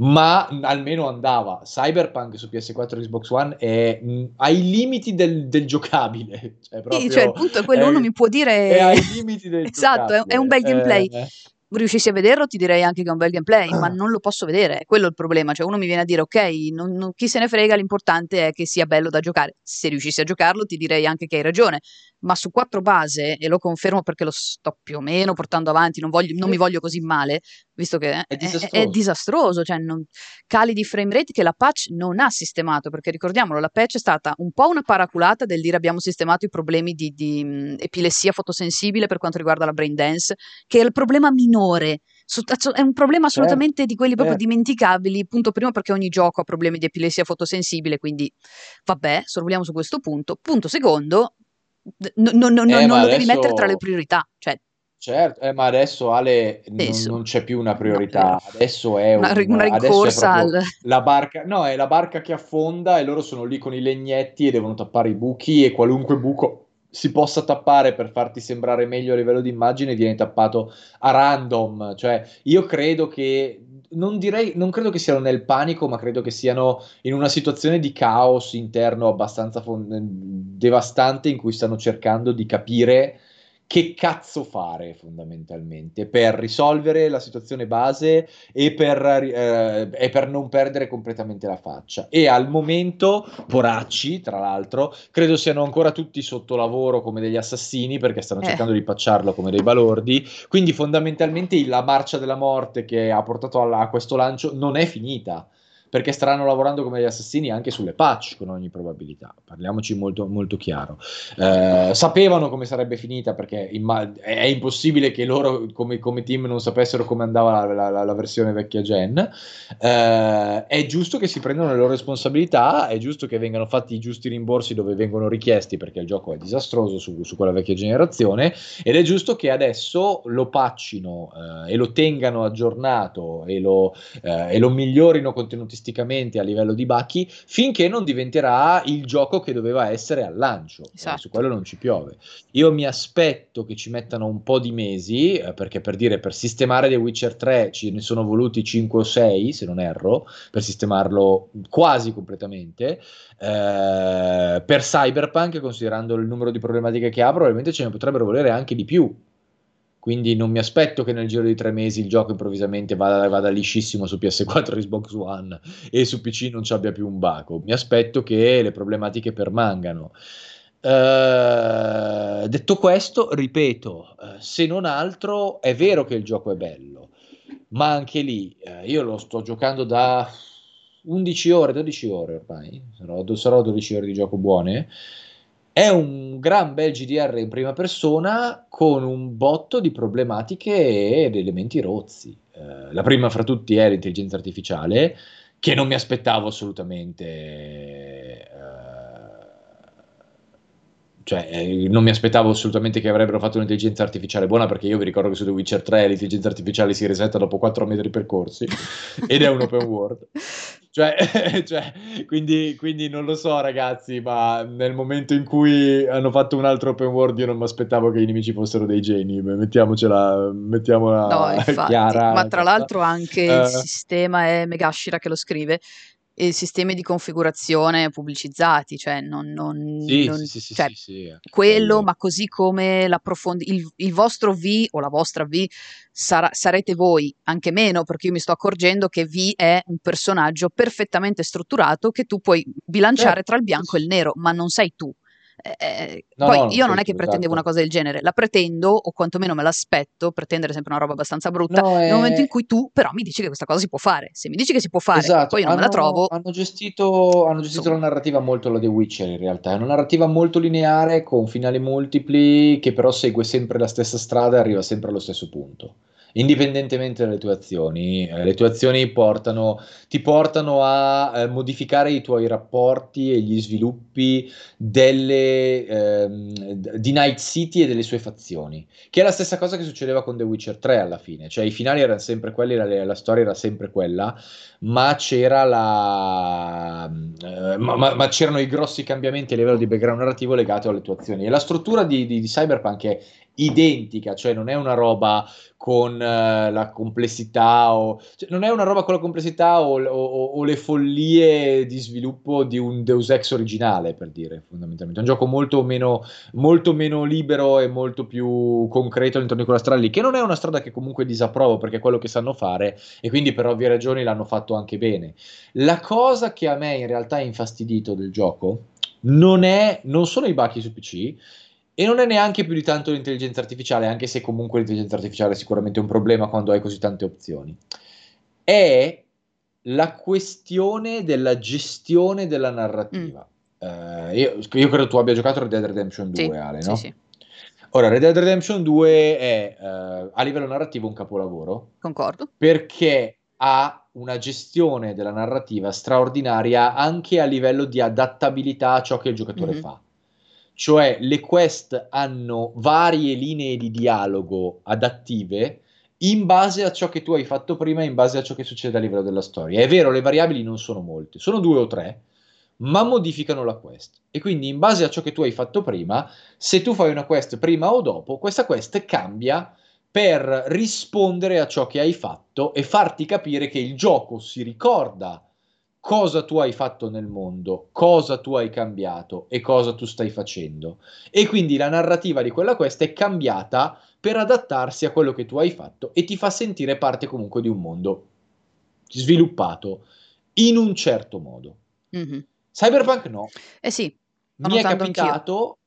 ma almeno andava. Cyberpunk su PS4 e Xbox One è mh, ai limiti del, del giocabile. Cioè, Sì, proprio- cioè il punto è quello, uno è- mi può dire... è ai limiti del Esatto, è, è un bel gameplay. Eh, riuscissi a vederlo ti direi anche che è un bel gameplay, ma non lo posso vedere, è quello il problema, cioè uno mi viene a dire ok, non, non, chi se ne frega, l'importante è che sia bello da giocare, se riuscissi a giocarlo ti direi anche che hai ragione, ma su quattro base, e lo confermo perché lo sto più o meno portando avanti, non, voglio, non mi voglio così male, visto che è, disastroso, è, è disastroso cioè non, cali di frame rate che la patch non ha sistemato, perché ricordiamolo, la patch è stata un po' una paraculata del dire abbiamo sistemato i problemi di, di um, epilessia fotosensibile per quanto riguarda la brain dance, che è il problema minore è un problema certo, assolutamente di quelli proprio certo. dimenticabili, punto primo perché ogni gioco ha problemi di epilessia fotosensibile, quindi vabbè, sorvoliamo su questo punto. Punto secondo, no, no, no, eh, non lo devi mettere tra le priorità, cioè Certo, eh, ma adesso Ale non, non, c'è più una priorità, adesso è una, una rincorsa al... la barca, no, è la barca che affonda e loro sono lì con i legnetti e devono tappare i buchi e qualunque buco si possa tappare per farti sembrare meglio a livello di immagine viene tappato a random, cioè io credo che non direi, non credo che siano nel panico, ma credo che siano in una situazione di caos interno abbastanza fon- devastante in cui stanno cercando di capire che cazzo fare fondamentalmente per risolvere la situazione base e per, eh, e per, non perdere completamente la faccia. E al momento, poracci, tra l'altro, credo siano ancora tutti sotto lavoro come degli assassini perché stanno eh. cercando di pacciarlo come dei balordi. Quindi fondamentalmente la marcia della morte che ha portato a, a questo lancio non è finita perché staranno lavorando come gli assassini anche sulle patch con ogni probabilità, parliamoci molto, molto chiaro. Eh, sapevano come sarebbe finita perché imma- è impossibile che loro come, come, team non sapessero come andava la, la, la versione vecchia gen, eh, è giusto che si prendano le loro responsabilità, è giusto che vengano fatti i giusti rimborsi dove vengono richiesti perché il gioco è disastroso su, su quella vecchia generazione ed è giusto che adesso lo paccino eh, e lo tengano aggiornato e lo, eh, e lo migliorino contenuti artisticamente a livello di Bacchi finché non diventerà il gioco che doveva essere al lancio. Eh, esatto. Su quello non ci piove. Io mi aspetto che ci mettano un po' di mesi, eh, perché per dire per sistemare The Witcher 3 ci ne sono voluti 5 o 6, se non erro, per sistemarlo quasi completamente. Eh, per Cyberpunk, considerando il numero di problematiche che ha, probabilmente ce ne potrebbero volere anche di più quindi non mi aspetto che nel giro di tre mesi il gioco improvvisamente vada, vada liscissimo su PS4 e Xbox One e su PC non ci abbia più un baco. Mi aspetto che le problematiche permangano. Uh, detto questo, ripeto, uh, se non altro è vero che il gioco è bello, ma anche lì uh, io lo sto giocando da 11 ore, 12 ore ormai, sarò, sarò 12 ore di gioco buone è un gran bel GDR in prima persona con un botto di problematiche ed elementi rozzi. Eh, la prima fra tutti è l'intelligenza artificiale, che non mi aspettavo assolutamente. Eh, cioè, eh, non mi aspettavo assolutamente che avrebbero fatto un'intelligenza artificiale buona, perché io vi ricordo che su The Witcher 3 l'intelligenza artificiale si resetta dopo 4 metri percorsi ed è un open world. Cioè, cioè quindi, quindi, non lo so, ragazzi, ma nel momento in cui hanno fatto un altro open world, io non mi aspettavo che i nemici fossero dei geni. Mettiamocela, mettiamola no, infatti, chiara. Ma tra l'altro, anche uh, il eh. sistema è Megashira che lo scrive e sistemi di configurazione pubblicizzati, cioè non, non, sì, non sì, sì, cioè, eh. quello, ma così come il, il, vostro V o la vostra V sarà, sarete voi, anche meno, perché io mi sto accorgendo che V è un personaggio perfettamente strutturato che tu puoi bilanciare tra il bianco e il nero, ma non sei tu. Eh, eh, no, poi no, io non è che pretendevo esatto. una cosa del genere, la pretendo, o quantomeno me l'aspetto, pretendere sempre una roba abbastanza brutta, no, nel momento in cui tu però mi dici che questa cosa si può fare. Se mi dici che si può fare, esatto. poi io non hanno, me la trovo. Hanno gestito, hanno gestito la narrativa molto la The Witcher in realtà, è una narrativa molto lineare con finali multipli che però segue sempre la stessa strada e arriva sempre allo stesso punto indipendentemente dalle tue azioni. Eh, le tue azioni portano, ti portano a eh, modificare i tuoi rapporti e gli sviluppi delle, ehm, di Night City e delle sue fazioni, che è la stessa cosa che succedeva con The Witcher 3 alla fine, cioè i finali erano sempre quelli, la, la storia era sempre quella, ma c'era la eh, ma, ma, ma, c'erano i grossi cambiamenti a livello di background narrativo legato alle tue azioni e la struttura di, di, di Cyberpunk è identica, cioè non è una roba con uh, la complessità o cioè, non è una roba con la complessità o, o, o, le follie di sviluppo di un Deus Ex originale, per dire, fondamentalmente. È un gioco molto meno, molto meno libero e molto più concreto all'interno di quella strada lì, che non è una strada che comunque disapprovo perché è quello che sanno fare e quindi per ovvie ragioni l'hanno fatto anche bene. La cosa che a me in realtà è infastidito del gioco non, è, non sono i bacchi su PC, e non è neanche più di tanto l'intelligenza artificiale, anche se comunque l'intelligenza artificiale è sicuramente un problema quando hai così tante opzioni. È la questione della gestione della narrativa. Mm. Uh, io, io, credo tu abbia giocato Red Dead Redemption 2, sì, Ale, no? Sì, sì. Ora, Red Dead Redemption 2 è uh, a livello narrativo un capolavoro. Concordo. Perché ha una gestione della narrativa straordinaria anche a livello di adattabilità a ciò che il giocatore mm-hmm. fa cioè le quest hanno varie linee di dialogo adattive in base a ciò che tu hai fatto prima, in base a ciò che succede a livello della storia. È vero, le variabili non sono molte, sono due o tre, ma modificano la quest. E quindi in base a ciò che tu hai fatto prima, se tu fai una quest prima o dopo, questa quest cambia per rispondere a ciò che hai fatto e farti capire che il gioco si ricorda cosa tu hai fatto nel mondo, cosa tu hai cambiato e cosa tu stai facendo. E quindi la narrativa di quella quest è cambiata per adattarsi a quello che tu hai fatto e ti fa sentire parte comunque di un mondo sviluppato in un certo modo. Mm-hmm. Cyberpunk no. Eh sì. Mi è capitato.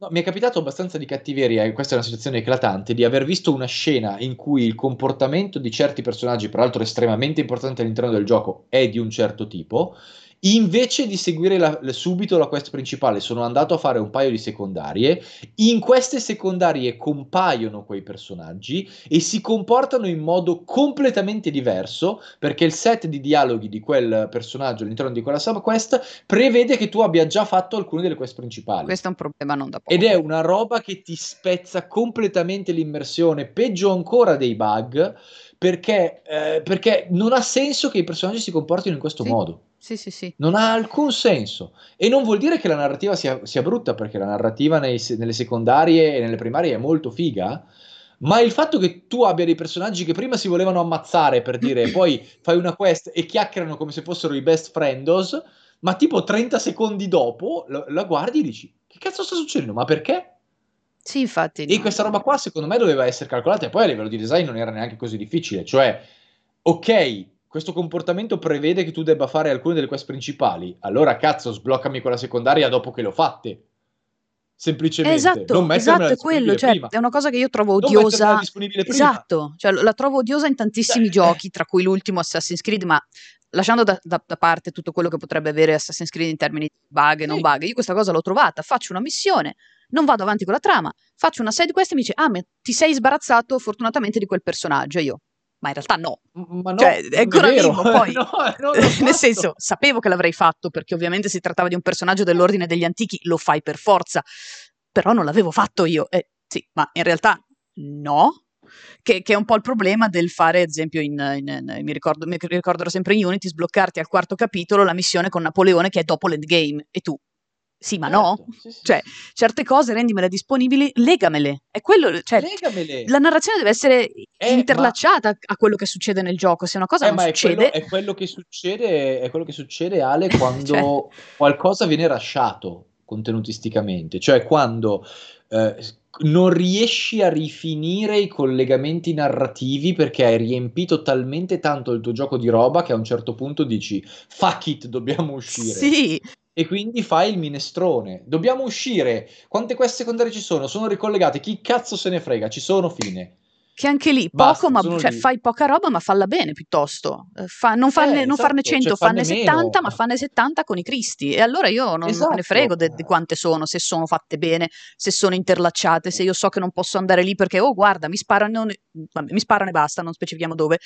No, mi è capitato abbastanza di cattiveria, e questa è una situazione eclatante, di aver visto una scena in cui il comportamento di certi personaggi, peraltro estremamente importanti all'interno del gioco, è di un certo tipo, Invece di seguire la, subito la quest principale, sono andato a fare un paio di secondarie. In queste secondarie compaiono quei personaggi e si comportano in modo completamente diverso perché il set di dialoghi di quel personaggio all'interno di quella subquest prevede che tu abbia già fatto alcune delle quest principali. Questo è un problema non da poco. Ed è una roba che ti spezza completamente l'immersione, peggio ancora dei bug perché, eh, perché non ha senso che i personaggi si comportino in questo sì. modo. Sì, sì, sì. Non ha alcun senso. E non vuol dire che la narrativa sia, sia brutta, perché la narrativa nei, nelle secondarie e nelle primarie è molto figa. Ma il fatto che tu abbia dei personaggi che prima si volevano ammazzare per dire, poi fai una quest e chiacchierano come se fossero i best friendos, ma tipo 30 secondi dopo la, la guardi e dici: Che cazzo sta succedendo? Ma perché? Sì, infatti. E no. questa roba qua, secondo me, doveva essere calcolata. E poi a livello di design non era neanche così difficile. Cioè, ok, questo comportamento prevede che tu debba fare alcune delle quest principali, allora cazzo, sbloccami quella secondaria dopo che l'ho fatte. Semplicemente. Esatto, esatto, è quello, cioè, è una cosa che io trovo odiosa. Esatto, cioè, la trovo odiosa in tantissimi eh. giochi, tra cui l'ultimo Assassin's Creed, ma lasciando da, da, da, parte tutto quello che potrebbe avere Assassin's Creed in termini di bug e non bug, io questa cosa l'ho trovata, faccio una missione, non vado avanti con la trama, faccio una side quest e mi dice, ah, ma ti sei sbarazzato fortunatamente di quel personaggio, io, ma in realtà no. Ma no cioè, è ancora è vivo poi. no, Nel senso, sapevo che l'avrei fatto perché ovviamente si trattava di un personaggio dell'ordine degli antichi, lo fai per forza, però non l'avevo fatto io. Eh, sì, ma in realtà no. Che, che, è un po' il problema del fare, ad esempio, in, in, in, mi, ricordo, mi ricorderò sempre in Unity, sbloccarti al quarto capitolo la missione con Napoleone che è dopo l'endgame e tu, sì, ma certo, no. Sì, sì. Cioè, certe cose rendimele disponibili, legamele. È quello, cioè, legamele. La narrazione deve essere eh, interlacciata ma... a quello che succede nel gioco. Se una cosa eh, non succede... È quello, è quello, che succede, è quello che succede, Ale, quando cioè... qualcosa viene rasciato contenutisticamente. Cioè, quando... Eh, non riesci a rifinire i collegamenti narrativi perché hai riempito talmente tanto il tuo gioco di roba che a un certo punto dici fuck it, dobbiamo uscire. Sì, e quindi fai il minestrone. Dobbiamo uscire. Quante quest secondarie ci sono? Sono ricollegate. Chi cazzo se ne frega? Ci sono fine. Che anche lì, Basta, poco, ma cioè, fai poca roba, ma falla bene piuttosto. Eh, fa, non, farne, eh, non farne 100, cioè, fanne 70, ma fanne 70 con i cristi. E allora io non, esatto. ne frego di quante sono, se sono fatte bene, se sono interlacciate, se io so che non posso andare lì perché, oh guarda, mi sparano, mi sparano e basta, non specifichiamo dove.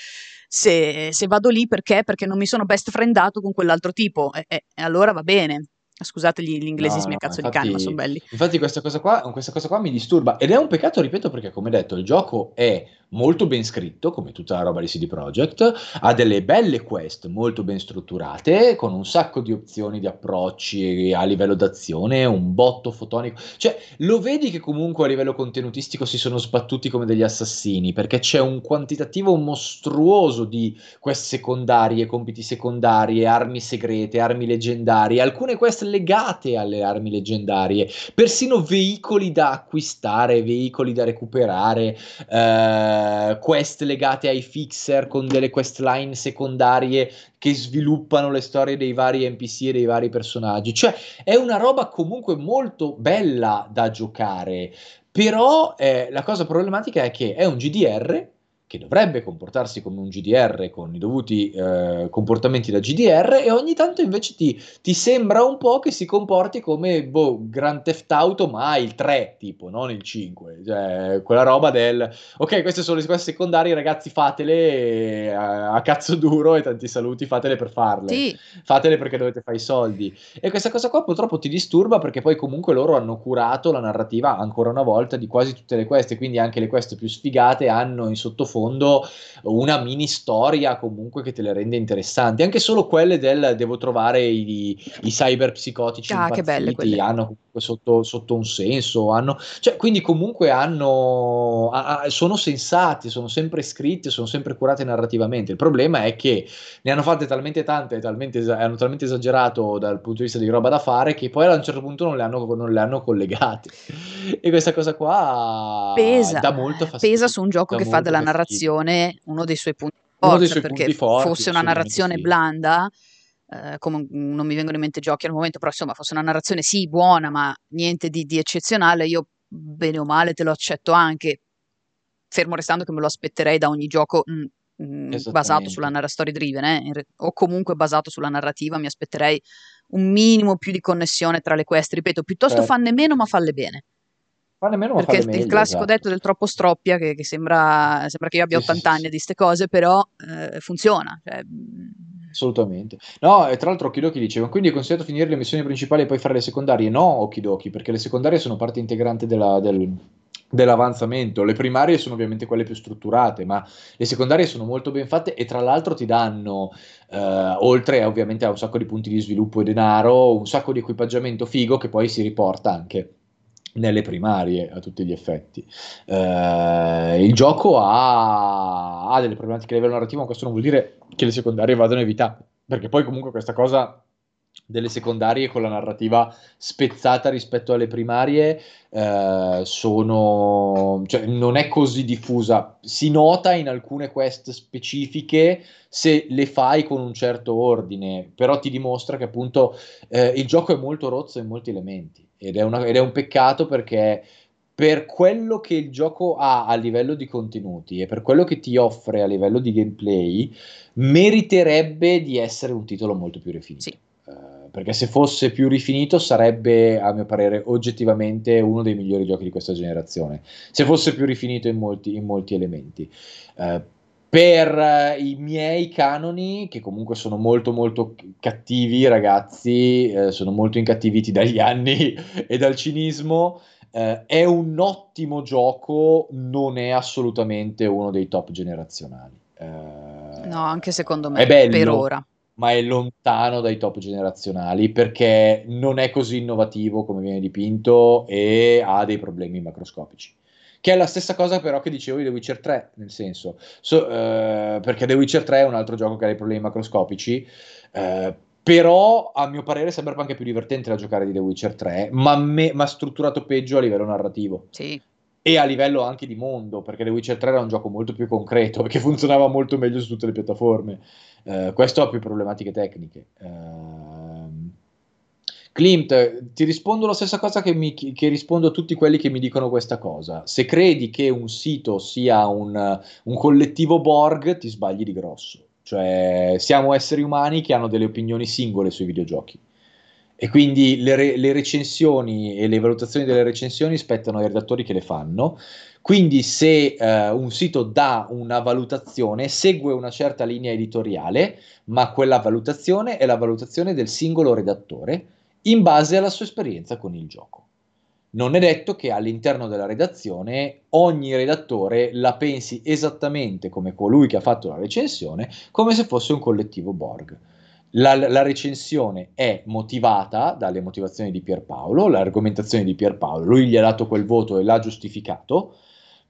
Se, se, vado lì perché? Perché non mi sono best friendato con quell'altro tipo. E, e allora va bene Scusate gli, gli inglesismi no, a cazzo infatti, di cane, ma sono belli. Infatti questa cosa, qua, questa cosa qua mi disturba ed è un peccato, ripeto, perché come detto il gioco è molto ben scritto, come tutta la roba di CD Projekt, ha delle belle quest molto ben strutturate, con un sacco di opzioni di approcci a livello d'azione, un botto fotonico. Cioè, lo vedi che comunque a livello contenutistico si sono sbattuti come degli assassini, perché c'è un quantitativo mostruoso di quest secondarie, compiti secondarie, armi segrete, armi leggendarie, alcune quest legate alle armi leggendarie, persino veicoli da acquistare, veicoli da recuperare. Eh, quest legate ai fixer con delle quest line secondarie che sviluppano le storie dei vari NPC e dei vari personaggi. Cioè, è una roba comunque molto bella da giocare. Però eh, la cosa problematica è che è un GDR che dovrebbe comportarsi come un GDR con i dovuti eh, comportamenti da GDR e ogni tanto invece ti, ti, sembra un po' che si comporti come boh, Grand Theft Auto ma il 3 tipo, non il 5 cioè quella roba del ok queste sono le queste secondarie ragazzi fatele a, a, cazzo duro e tanti saluti fatele per farle sì. fatele perché dovete fare i soldi e questa cosa qua purtroppo ti disturba perché poi comunque loro hanno curato la narrativa ancora una volta di quasi tutte le queste quindi anche le queste più sfigate hanno in sottofondo fondo una mini storia comunque che te le rende interessanti. Anche solo quelle del devo trovare i, i cyber psicotici ah, quelle. hanno sotto, sotto, un senso, hanno, cioè, quindi comunque hanno, a, sono sensati, sono sempre scritti, sono sempre curate narrativamente. Il problema è che ne hanno fatte talmente tante, talmente, hanno talmente esagerato dal punto di vista di roba da fare che poi a un certo punto non le hanno, non le hanno collegate. E questa cosa qua pesa, dà molto fastidio. Pesa su un gioco che fa della fastidio. narrazione uno dei suoi punti forza, perché punti forti, fosse una narrazione sì. blanda, eh, come non mi vengono in mente giochi al momento, però insomma fosse una narrazione sì buona, ma niente di, di eccezionale, io bene o male te lo accetto anche, fermo restando che me lo aspetterei da ogni gioco mh, mm, mh, mm, basato sulla narrativa story driven, eh, o comunque basato sulla narrativa, mi aspetterei un minimo più di connessione tra le queste, ripeto, piuttosto certo. fanne meno ma falle bene. Fanne meno, Perché il, meglio, il classico esatto. detto del troppo stroppia, che, che sembra, sembra, che io abbia 80 anni di queste cose, però eh, funziona. Cioè, mm. Assolutamente. No, e tra l'altro Okidoki diceva, quindi è consigliato finire le missioni principali e poi fare le secondarie? No, Okidoki, perché le secondarie sono parte integrante della, del, dell'avanzamento. Le primarie sono ovviamente quelle più strutturate, ma le secondarie sono molto ben fatte e tra l'altro ti danno, eh, oltre ovviamente a un sacco di punti di sviluppo e denaro, un sacco di equipaggiamento figo che poi si riporta anche nelle primarie a tutti gli effetti. Eh, il gioco ha, ha, delle problematiche a livello narrativo, ma questo non vuol dire che le secondarie vadano evitate, perché poi comunque questa cosa delle secondarie con la narrativa spezzata rispetto alle primarie eh, sono cioè, non è così diffusa si nota in alcune quest specifiche se le fai con un certo ordine però ti dimostra che appunto eh, il gioco è molto rozzo in molti elementi ed è, una, ed è un peccato perché per quello che il gioco ha a livello di contenuti e per quello che ti offre a livello di gameplay, meriterebbe di essere un titolo molto più rifinito. Sì. Uh, perché se fosse più rifinito sarebbe, a mio parere, oggettivamente uno dei migliori giochi di questa generazione. Se fosse più rifinito in molti, in molti elementi. Uh, per uh, i miei canoni, che comunque sono molto molto cattivi, ragazzi, eh, sono molto incattiviti dagli anni e dal cinismo, eh, è un ottimo gioco, non è assolutamente uno dei top generazionali. Eh, no, anche secondo me, è bello, per ora. Ma è lontano dai top generazionali perché non è così innovativo come viene dipinto e ha dei problemi macroscopici che è la stessa cosa però che dicevo di The Witcher 3, nel senso, so, eh, perché The Witcher 3 è un altro gioco che ha dei problemi macroscopici, eh, però a mio parere sembra anche più divertente da giocare di The Witcher 3, ma, me, ma strutturato peggio a livello narrativo. Sì. E a livello anche di mondo, perché The Witcher 3 era un gioco molto più concreto, che funzionava molto meglio su tutte le piattaforme. Eh, questo ha più problematiche tecniche. Uh, Clint, ti rispondo la stessa cosa che, mi, che, rispondo a tutti quelli che mi dicono questa cosa. Se credi che un sito sia un, un collettivo Borg, ti sbagli di grosso. Cioè, siamo esseri umani che hanno delle opinioni singole sui videogiochi. E quindi le, re, le, recensioni e le valutazioni delle recensioni spettano ai redattori che le fanno. Quindi, se eh, un sito dà una valutazione, segue una certa linea editoriale, ma quella valutazione è la valutazione del singolo redattore in base alla sua esperienza con il gioco. Non è detto che all'interno della redazione ogni redattore la pensi esattamente come colui che ha fatto la recensione, come se fosse un collettivo Borg. La, la, recensione è motivata dalle motivazioni di Pierpaolo, l'argomentazione di Pierpaolo, lui gli ha dato quel voto e l'ha giustificato.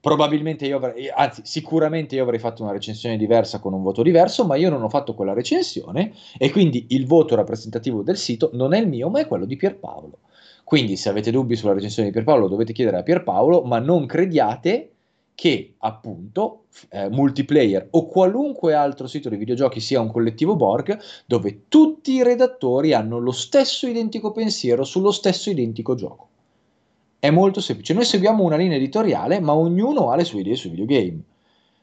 Probabilmente io avrei, anzi, sicuramente io avrei fatto una recensione diversa con un voto diverso, ma io non ho fatto quella recensione e quindi il voto rappresentativo del sito non è il mio, ma è quello di Pierpaolo. Quindi se avete dubbi sulla recensione di Pierpaolo dovete chiedere a Pierpaolo, ma non crediate che appunto eh, multiplayer o qualunque altro sito di videogiochi sia un collettivo Borg dove tutti i redattori hanno lo stesso identico pensiero sullo stesso identico gioco. È molto semplice. Noi seguiamo una linea editoriale, ma ognuno ha le sue idee sui videogame.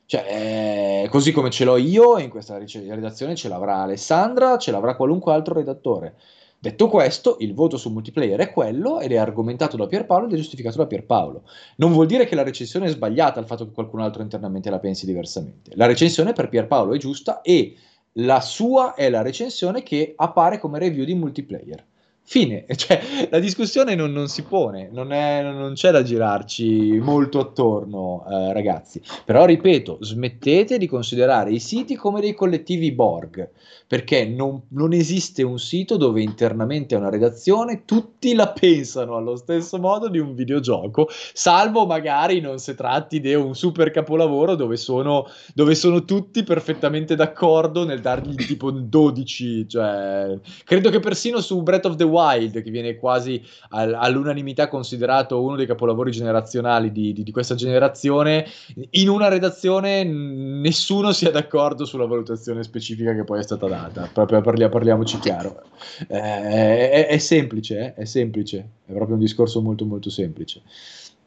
Cioè, eh, così come ce l'ho io, in questa redazione ce l'avrà Alessandra, ce l'avrà qualunque altro redattore. Detto questo, il voto su multiplayer è quello ed è argomentato da Pierpaolo ed è giustificato da Pierpaolo. Non vuol dire che la recensione è sbagliata il fatto che qualcun altro internamente la pensi diversamente. La recensione per Pierpaolo è giusta e la sua è la recensione che appare come review di multiplayer. Fine, cioè la discussione non, non si pone, non, è, non, c'è da girarci molto attorno, eh, ragazzi. Però ripeto, smettete di considerare i siti come dei collettivi Borg, perché non, non esiste un sito dove internamente a una redazione tutti la pensano allo stesso modo di un videogioco, salvo magari non si tratti di un super capolavoro dove sono, dove sono tutti perfettamente d'accordo nel dargli tipo 12. Cioè, credo che persino su Breath of the Wild Wild, che viene quasi al, all'unanimità considerato uno dei capolavori generazionali di, di, di, questa generazione, in una redazione nessuno sia d'accordo sulla valutazione specifica che poi è stata data. Proprio parli, parliamoci chiaro. Eh, è, è, semplice, eh? è semplice, è proprio un discorso molto molto semplice.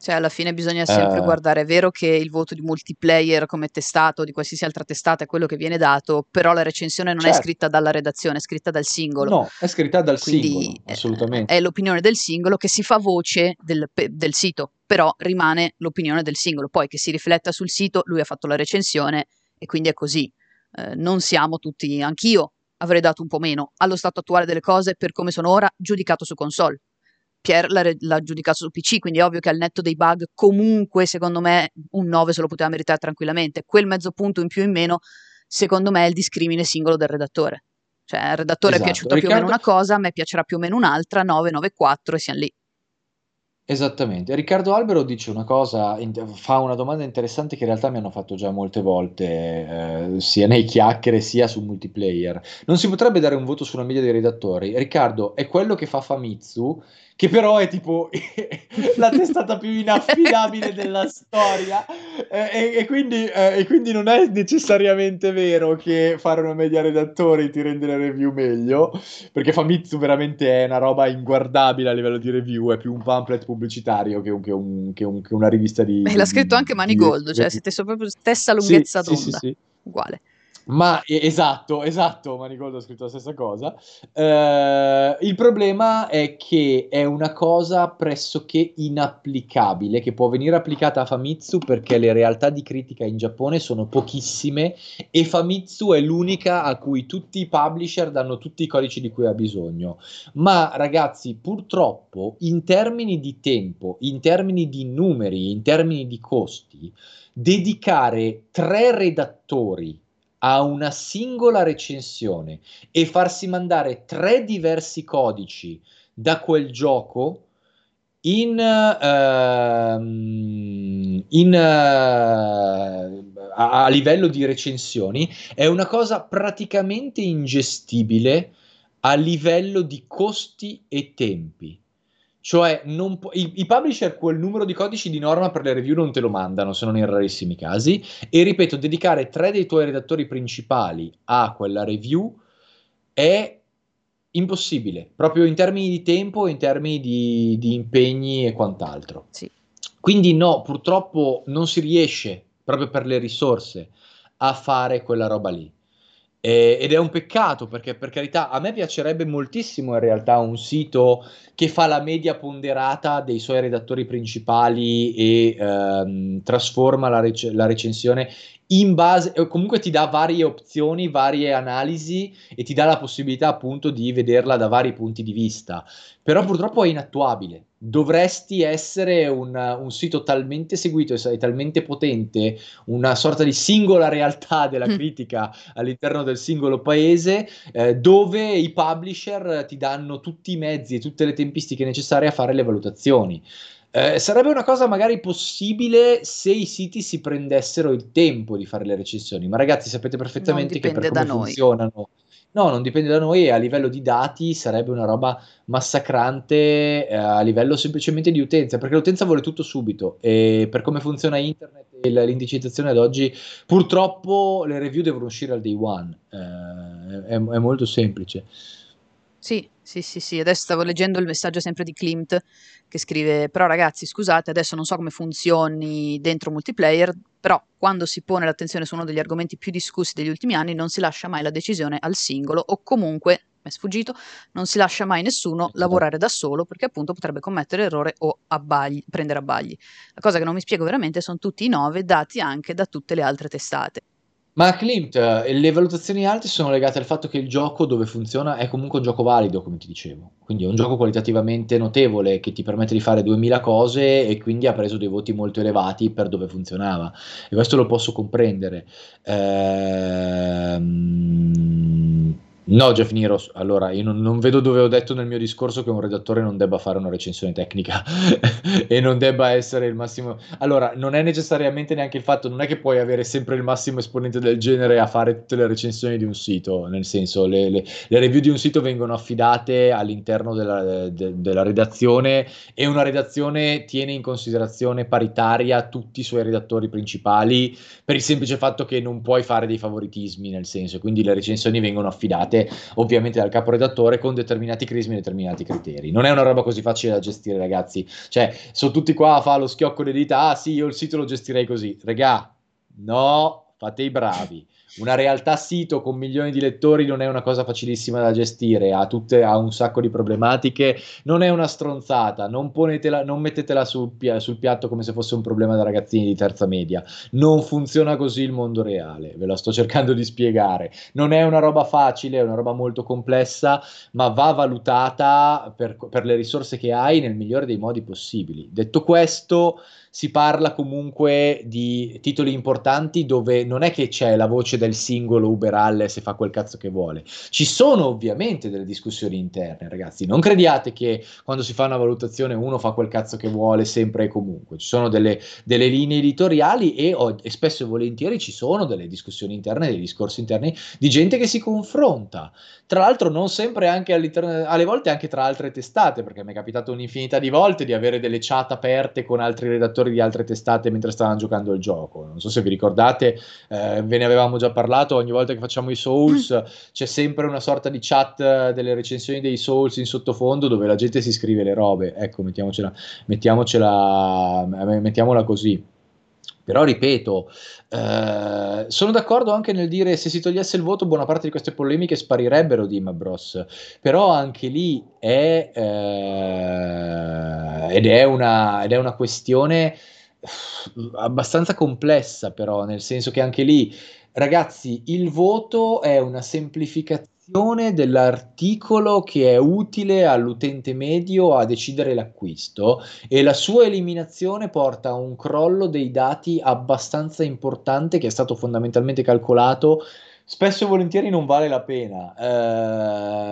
Cioè, alla fine bisogna sempre uh, guardare, è vero che il voto di multiplayer come testato, di qualsiasi altra testata, è quello che viene dato, però la recensione non certo. è scritta dalla redazione, è scritta dal singolo. No, è scritta dal Quindi singolo, eh, assolutamente. È l'opinione del singolo che si fa voce del, del sito, però rimane l'opinione del singolo. Poi che si rifletta sul sito, lui ha fatto la recensione e quindi è così. Eh, non siamo tutti, anch'io avrei dato un po' meno allo stato attuale delle cose per come sono ora, giudicato su console Pierre l'ha, l'ha, giudicato su PC, quindi è ovvio che al netto dei bug comunque secondo me un 9 se lo poteva meritare tranquillamente. Quel mezzo punto in più o in meno secondo me è il discrimine singolo del redattore. Cioè al redattore esatto. è piaciuta Riccardo... più o meno una cosa, a me piacerà più o meno un'altra, 9, 9, 4 e siamo lì. Esattamente, Riccardo Albero dice una cosa, fa una domanda interessante che in realtà mi hanno fatto già molte volte, eh, sia nei chiacchiere sia su multiplayer. Non si potrebbe dare un voto su una media dei redattori? Riccardo, è quello che fa Famitsu che però è tipo la testata più inaffidabile della storia. E, e, quindi, e, quindi, non è necessariamente vero che fare una media redattori ti rende le review meglio perché Famitsu veramente è una roba inguardabile a livello di review è più un pamphlet pubblicitario che, un, che, un, che, un, che una rivista di... Beh, l'ha scritto anche Manigold, cioè siete proprio stessa lunghezza sì, d'onda, sì, sì, uguale ma esatto, esatto, Manigold ha scritto la stessa cosa. Uh, il problema è che è una cosa pressoché inapplicabile, che può venire applicata a Famitsu perché le realtà di critica in Giappone sono pochissime e Famitsu è l'unica a cui tutti i publisher danno tutti i codici di cui ha bisogno. Ma ragazzi, purtroppo, in termini di tempo, in termini di numeri, in termini di costi, dedicare tre redattori a una singola recensione e farsi mandare tre diversi codici da quel gioco in, uh, in uh, a, a, livello di recensioni è una cosa praticamente ingestibile a livello di costi e tempi. Cioè, po- i-, i, publisher quel numero di codici di norma per le review non te lo mandano, se non in rarissimi casi. E ripeto, dedicare tre dei tuoi redattori principali a quella review è impossibile, proprio in termini di tempo, in termini di, di impegni e quant'altro. Sì. Quindi no, purtroppo non si riesce, proprio per le risorse, a fare quella roba lì. Eh, ed è un peccato perché per carità a me piacerebbe moltissimo in realtà un sito che fa la media ponderata dei suoi redattori principali e ehm, trasforma la, rec- la, recensione in base, comunque ti dà varie opzioni, varie analisi e ti dà la possibilità appunto di vederla da vari punti di vista. Però purtroppo è inattuabile. Dovresti essere un, un sito talmente seguito e talmente potente, una sorta di singola realtà della mm. critica all'interno del singolo paese, eh, dove i publisher ti danno tutti i mezzi e tutte le tempistiche necessarie a fare le valutazioni. Eh, sarebbe una cosa magari possibile se i siti si prendessero il tempo di fare le recensioni, ma ragazzi sapete perfettamente che per come funzionano... No, non dipende da noi e a livello di dati sarebbe una roba massacrante eh, a livello semplicemente di utenza, perché l'utenza vuole tutto subito. E per come funziona internet e l'indicizzazione ad oggi, purtroppo le review devono uscire al day one, eh, è, è molto semplice. Sì, sì, sì, sì. Adesso stavo leggendo il messaggio sempre di Klimt che scrive: Però ragazzi, scusate, adesso non so come funzioni dentro multiplayer, però quando si pone l'attenzione su uno degli argomenti più discussi degli ultimi anni non si lascia mai la decisione al singolo o comunque, mi è sfuggito, non si lascia mai nessuno esatto. lavorare da solo perché appunto potrebbe commettere errore o abbagli, prendere abbagli. La cosa che non mi spiego veramente sono tutti i nove dati anche da tutte le altre testate. Ma Klimt, eh, le valutazioni alte sono legate al fatto che il gioco dove funziona è comunque un gioco valido, come ti dicevo. Quindi è un gioco qualitativamente notevole che ti permette di fare 2000 cose e quindi ha preso dei voti molto elevati per dove funzionava. E questo lo posso comprendere. Ehm No, Jeff Niro, allora io non, non, vedo dove ho detto nel mio discorso che un redattore non debba fare una recensione tecnica e non debba essere il massimo. Allora, non è necessariamente neanche il fatto, non è che puoi avere sempre il massimo esponente del genere a fare tutte le recensioni di un sito, nel senso, le, le, le review di un sito vengono affidate all'interno della, de, della, redazione e una redazione tiene in considerazione paritaria tutti i suoi redattori principali per il semplice fatto che non puoi fare dei favoritismi, nel senso, quindi le recensioni vengono affidate fatte ovviamente dal caporedattore con determinati crismi e determinati criteri. Non è una roba così facile da gestire, ragazzi. Cioè, sono tutti qua a fare lo schiocco di dita, ah sì, io il sito lo gestirei così. Regà, no, fate i bravi una realtà sito con milioni di lettori non è una cosa facilissima da gestire, ha, tutte, ha un sacco di problematiche, non è una stronzata, non, ponetela, non mettetela sul, sul, piatto come se fosse un problema da ragazzini di terza media, non funziona così il mondo reale, ve la sto cercando di spiegare, non è una roba facile, è una roba molto complessa, ma va valutata per, per le risorse che hai nel migliore dei modi possibili. Detto questo, si parla comunque di titoli importanti dove non è che c'è la voce del singolo Uber se fa quel cazzo che vuole. Ci sono ovviamente delle discussioni interne, ragazzi. Non crediate che quando si fa una valutazione uno fa quel cazzo che vuole sempre e comunque. Ci sono delle, delle linee editoriali e, e, spesso e volentieri ci sono delle discussioni interne, dei discorsi interni di gente che si confronta. Tra l'altro non sempre anche all'interno, alle volte anche tra altre testate, perché mi è capitato un'infinità di volte di avere delle chat aperte con altri redattori giocatori di altre testate mentre stavano giocando il gioco. Non so se vi ricordate, eh, ve ne avevamo già parlato, ogni volta che facciamo i Souls mm. c'è sempre una sorta di chat delle recensioni dei Souls in sottofondo dove la gente si scrive le robe. Ecco, mettiamocela, mettiamocela, mettiamola così. Però ripeto, eh, sono d'accordo anche nel dire se si togliesse il voto, buona parte di queste polemiche sparirebbero di Bros. Però anche lì è, eh, ed, è una, ed è una questione abbastanza complessa, però, nel senso che anche lì, ragazzi, il voto è una semplificazione dell'articolo che è utile all'utente medio a decidere l'acquisto e la sua eliminazione porta a un crollo dei dati abbastanza importante che è stato fondamentalmente calcolato spesso e volentieri non vale la pena.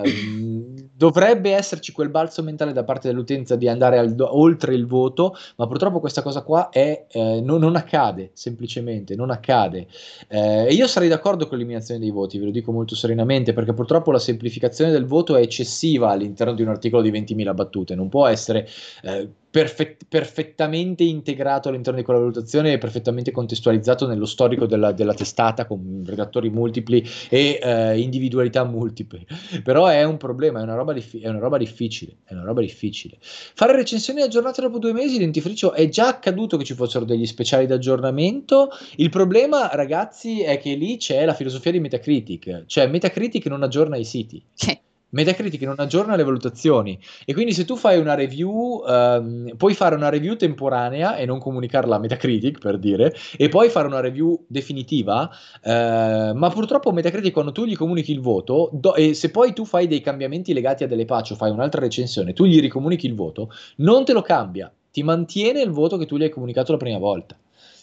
Eh, dovrebbe esserci quel balzo mentale da parte dell'utenza di andare al, oltre il voto, ma purtroppo questa cosa qua è, eh, non, non, accade, semplicemente, non accade. Eh, e io sarei d'accordo con l'eliminazione dei voti, ve lo dico molto serenamente, perché purtroppo la semplificazione del voto è eccessiva all'interno di un articolo di 20.000 battute, non può essere eh, perfett- perfettamente integrato all'interno di quella valutazione e perfettamente contestualizzato nello storico della, della testata con redattori multipli e eh, individualità multiple. Però è un problema, è una, roba dif- è una roba difficile, è una roba difficile. Fare recensioni aggiornate dopo due mesi, dentifricio, è già accaduto che ci fossero degli speciali d'aggiornamento. Il problema, ragazzi, è che lì c'è la filosofia di Metacritic, cioè Metacritic non aggiorna i siti. Metacritic non aggiorna le valutazioni e quindi se tu fai una review, ehm, puoi fare una review temporanea e non comunicarla a Metacritic per dire, e poi fare una review definitiva, eh, ma purtroppo Metacritic quando tu gli comunichi il voto, do, e se poi tu fai dei cambiamenti legati a delle patch o fai un'altra recensione, tu gli ricomunichi il voto, non te lo cambia, ti mantiene il voto che tu gli hai comunicato la prima volta.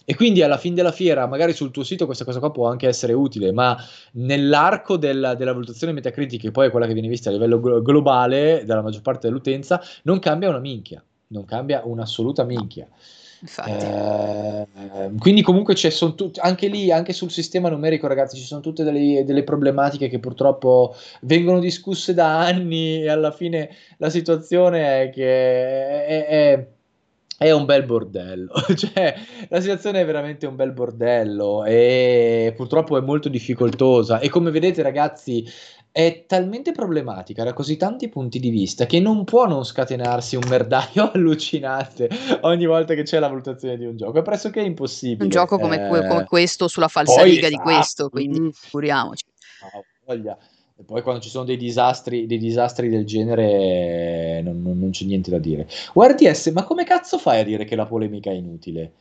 E quindi alla fine della fiera, magari sul tuo sito questa cosa qua può anche essere utile, ma nell'arco della, della valutazione metacritica, che poi è quella che viene vista a livello glo- globale dalla maggior parte dell'utenza, non cambia una minchia, non cambia un'assoluta minchia. Eh, quindi comunque c'è tut- anche lì, anche sul sistema numerico ragazzi, ci sono tutte delle, delle, problematiche che purtroppo vengono discusse da anni e alla fine la situazione è che è, è è un bel bordello, cioè la situazione è veramente un bel bordello e purtroppo è molto difficoltosa e come vedete ragazzi è talmente problematica da così tanti punti di vista che non può non scatenarsi un merdaio allucinante ogni volta che c'è la valutazione di un gioco, è pressoché impossibile. Un gioco come, eh... come questo sulla falsariga di questo, quindi mm. figuriamoci. No, voglia. E poi quando ci sono dei disastri, dei disastri del genere non, non, non c'è niente da dire. URDS, ma come cazzo fai a dire che la polemica è inutile?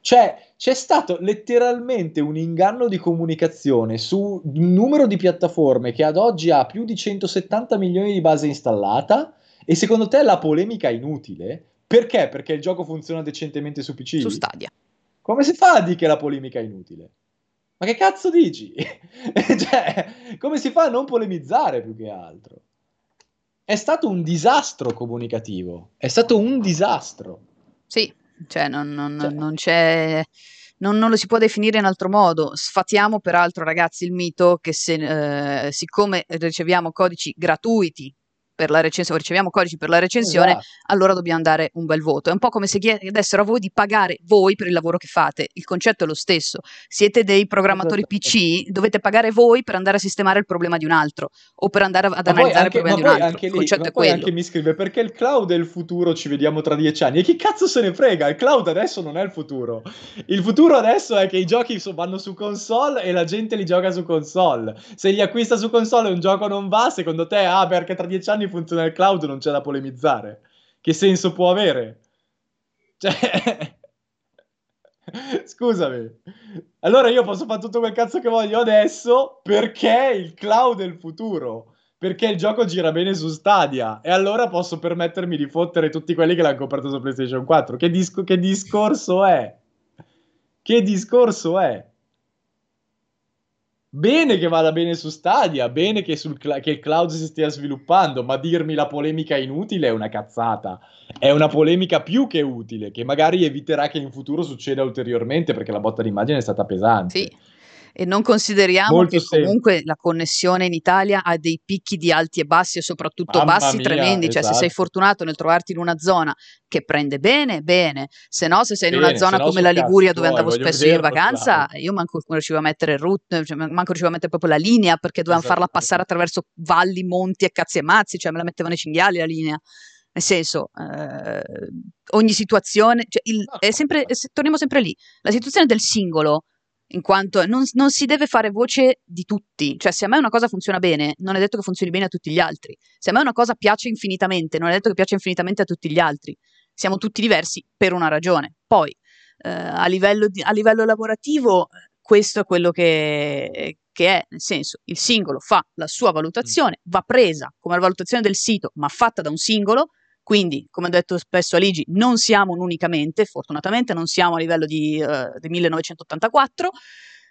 Cioè, c'è stato letteralmente un inganno di comunicazione su un numero di piattaforme che ad oggi ha più di 170 milioni di base installata e secondo te la polemica è inutile? Perché? Perché il gioco funziona decentemente su PC? Su Stadia. Come si fa a dire che la polemica è inutile? Ma che cazzo dici? cioè, come si fa a non polemizzare più che altro? È stato un disastro comunicativo, è stato un disastro. Sì, cioè non, non, cioè. non c'è... Non, non, lo si può definire in altro modo. Sfatiamo peraltro, ragazzi, il mito che se, eh, siccome riceviamo codici gratuiti per la recensione, riceviamo codici per la recensione, esatto. allora dobbiamo dare un bel voto. È un po' come se chiedessero a voi di pagare voi per il lavoro che fate. Il concetto è lo stesso. Siete dei programmatori esatto. PC, dovete pagare voi per andare a sistemare il problema di un altro o per andare ad ma analizzare anche, il problema di un altro. Anche il concetto lì, è quello. anche mi scrive perché il cloud è il futuro, ci vediamo tra dieci anni. E chi cazzo se ne frega? Il cloud adesso non è il futuro. Il futuro adesso è che i giochi vanno su console e la gente li gioca su console. Se li acquista su console e un gioco non va, secondo te, ah, perché tra dieci anni funziona il cloud, non c'è da polemizzare. Che senso può avere? Cioè... Scusami. Allora io posso fare tutto quel cazzo che voglio adesso perché il cloud è il futuro. Perché il gioco gira bene su Stadia. E allora posso permettermi di fottere tutti quelli che l'hanno comprato su PlayStation 4. Che, disco- che discorso è? Che discorso è? Bene che vada bene su Stadia, bene che, cl- che, il cloud si stia sviluppando, ma dirmi la polemica inutile è una cazzata. È una polemica più che utile, che magari eviterà che in futuro succeda ulteriormente, perché la botta d'immagine è stata pesante. Sì e non consideriamo Molto che semplice. comunque la connessione in Italia ha dei picchi di alti e bassi e soprattutto Mamma bassi mia, tremendi, esatto. cioè se sei esatto. fortunato nel trovarti in una zona che prende bene, bene, se no se sei bene, in una zona come la Liguria dove andavo spesso io in vacanza, io manco riuscivo a mettere il route, cioè, manco riuscivo a mettere proprio la linea perché dovevamo esatto. farla passare attraverso valli, monti e cazzi e mazzi, cioè me la mettevano i cinghiali la linea. Nel senso, eh, ogni situazione, cioè il, è sempre, torniamo sempre lì, la situazione del singolo in quanto non, non, si deve fare voce di tutti, cioè se a me una cosa funziona bene, non è detto che funzioni bene a tutti gli altri, se a me una cosa piace infinitamente, non è detto che piace infinitamente a tutti gli altri, siamo tutti diversi per una ragione. Poi, eh, a, livello di, a, livello lavorativo, questo è quello che, che è, nel senso, il singolo fa la sua valutazione, va presa come la valutazione del sito, ma fatta da un singolo, quindi, come ho detto spesso a Ligi, non siamo unicamente, fortunatamente non siamo a livello di, uh, del 1984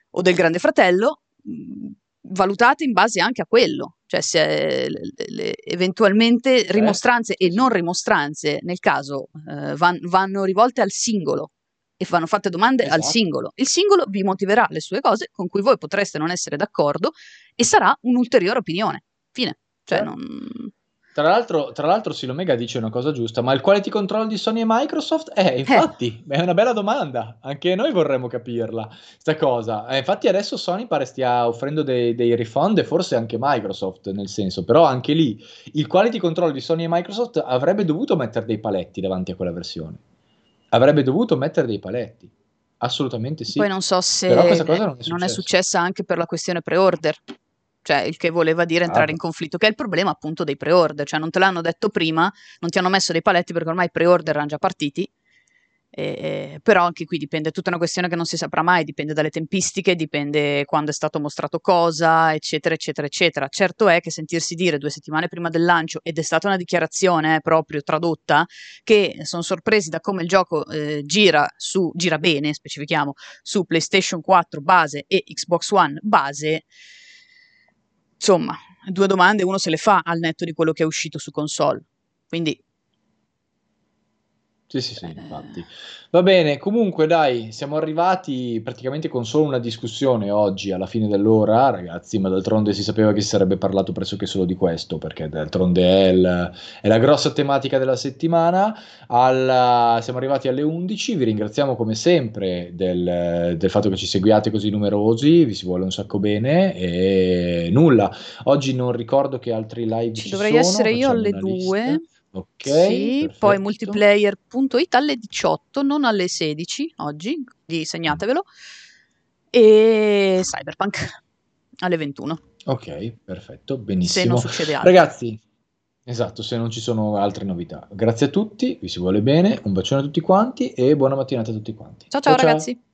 o del Grande Fratello, mm, valutate in base anche a quello, cioè se le, le, eventualmente certo. rimostranze eh. e non rimostranze nel caso uh, van, vanno rivolte al singolo e vanno fatte domande esatto. al singolo. Il singolo vi motiverà le sue cose con cui voi potreste non essere d'accordo e sarà un'ulteriore opinione. Fine. Cioè, certo. non tra l'altro, tra l'altro Silomega dice una cosa giusta, ma il quality control di Sony e Microsoft? Eh, eh. infatti, eh. è una bella domanda, anche noi vorremmo capirla, sta cosa. Eh, infatti adesso Sony pare stia offrendo dei, dei, refund e forse anche Microsoft, nel senso, però anche lì il quality control di Sony e Microsoft avrebbe dovuto mettere dei paletti davanti a quella versione. Avrebbe dovuto mettere dei paletti. Assolutamente sì. Poi non so se non è, non è successa anche per la questione pre-order cioè il che voleva dire entrare ah. in conflitto, che è il problema appunto dei pre-order, cioè non te l'hanno detto prima, non ti hanno messo dei paletti perché ormai i pre-order erano già partiti eh, però anche qui dipende, è tutta una questione che non si saprà mai, dipende dalle tempistiche, dipende quando è stato mostrato cosa, eccetera, eccetera, eccetera. Certo è che sentirsi dire due settimane prima del lancio, ed è stata una dichiarazione eh, proprio tradotta, che sono sorpresi da come il gioco eh, gira, su, gira bene, specifichiamo, su PlayStation 4 base e Xbox One base, insomma, due domande uno se le fa al netto di quello che è uscito su console. Quindi sì, sì, sì, infatti. Va bene, comunque dai, siamo arrivati praticamente con solo una discussione oggi alla fine dell'ora, ragazzi, ma d'altronde si sapeva che si sarebbe parlato pressoché solo di questo, perché d'altronde è, il, è la grossa tematica della settimana. Alla, siamo arrivati alle 11, vi ringraziamo come sempre del, del fatto che ci seguiate così numerosi, vi si vuole un sacco bene e nulla. Oggi non ricordo che altri live ci, ci dovrei sono, essere io alle 2. Ok. Sì, perfetto. poi multiplayer.it alle 18, non alle 16 oggi, quindi segnatevelo. E Cyberpunk alle 21. Ok, perfetto, benissimo. Se non succede altro. Ragazzi, esatto, se non ci sono altre novità. Grazie a tutti, vi si vuole bene, un bacione a tutti quanti e buona mattinata a tutti quanti. Ciao ciao, ciao ragazzi. Ciao.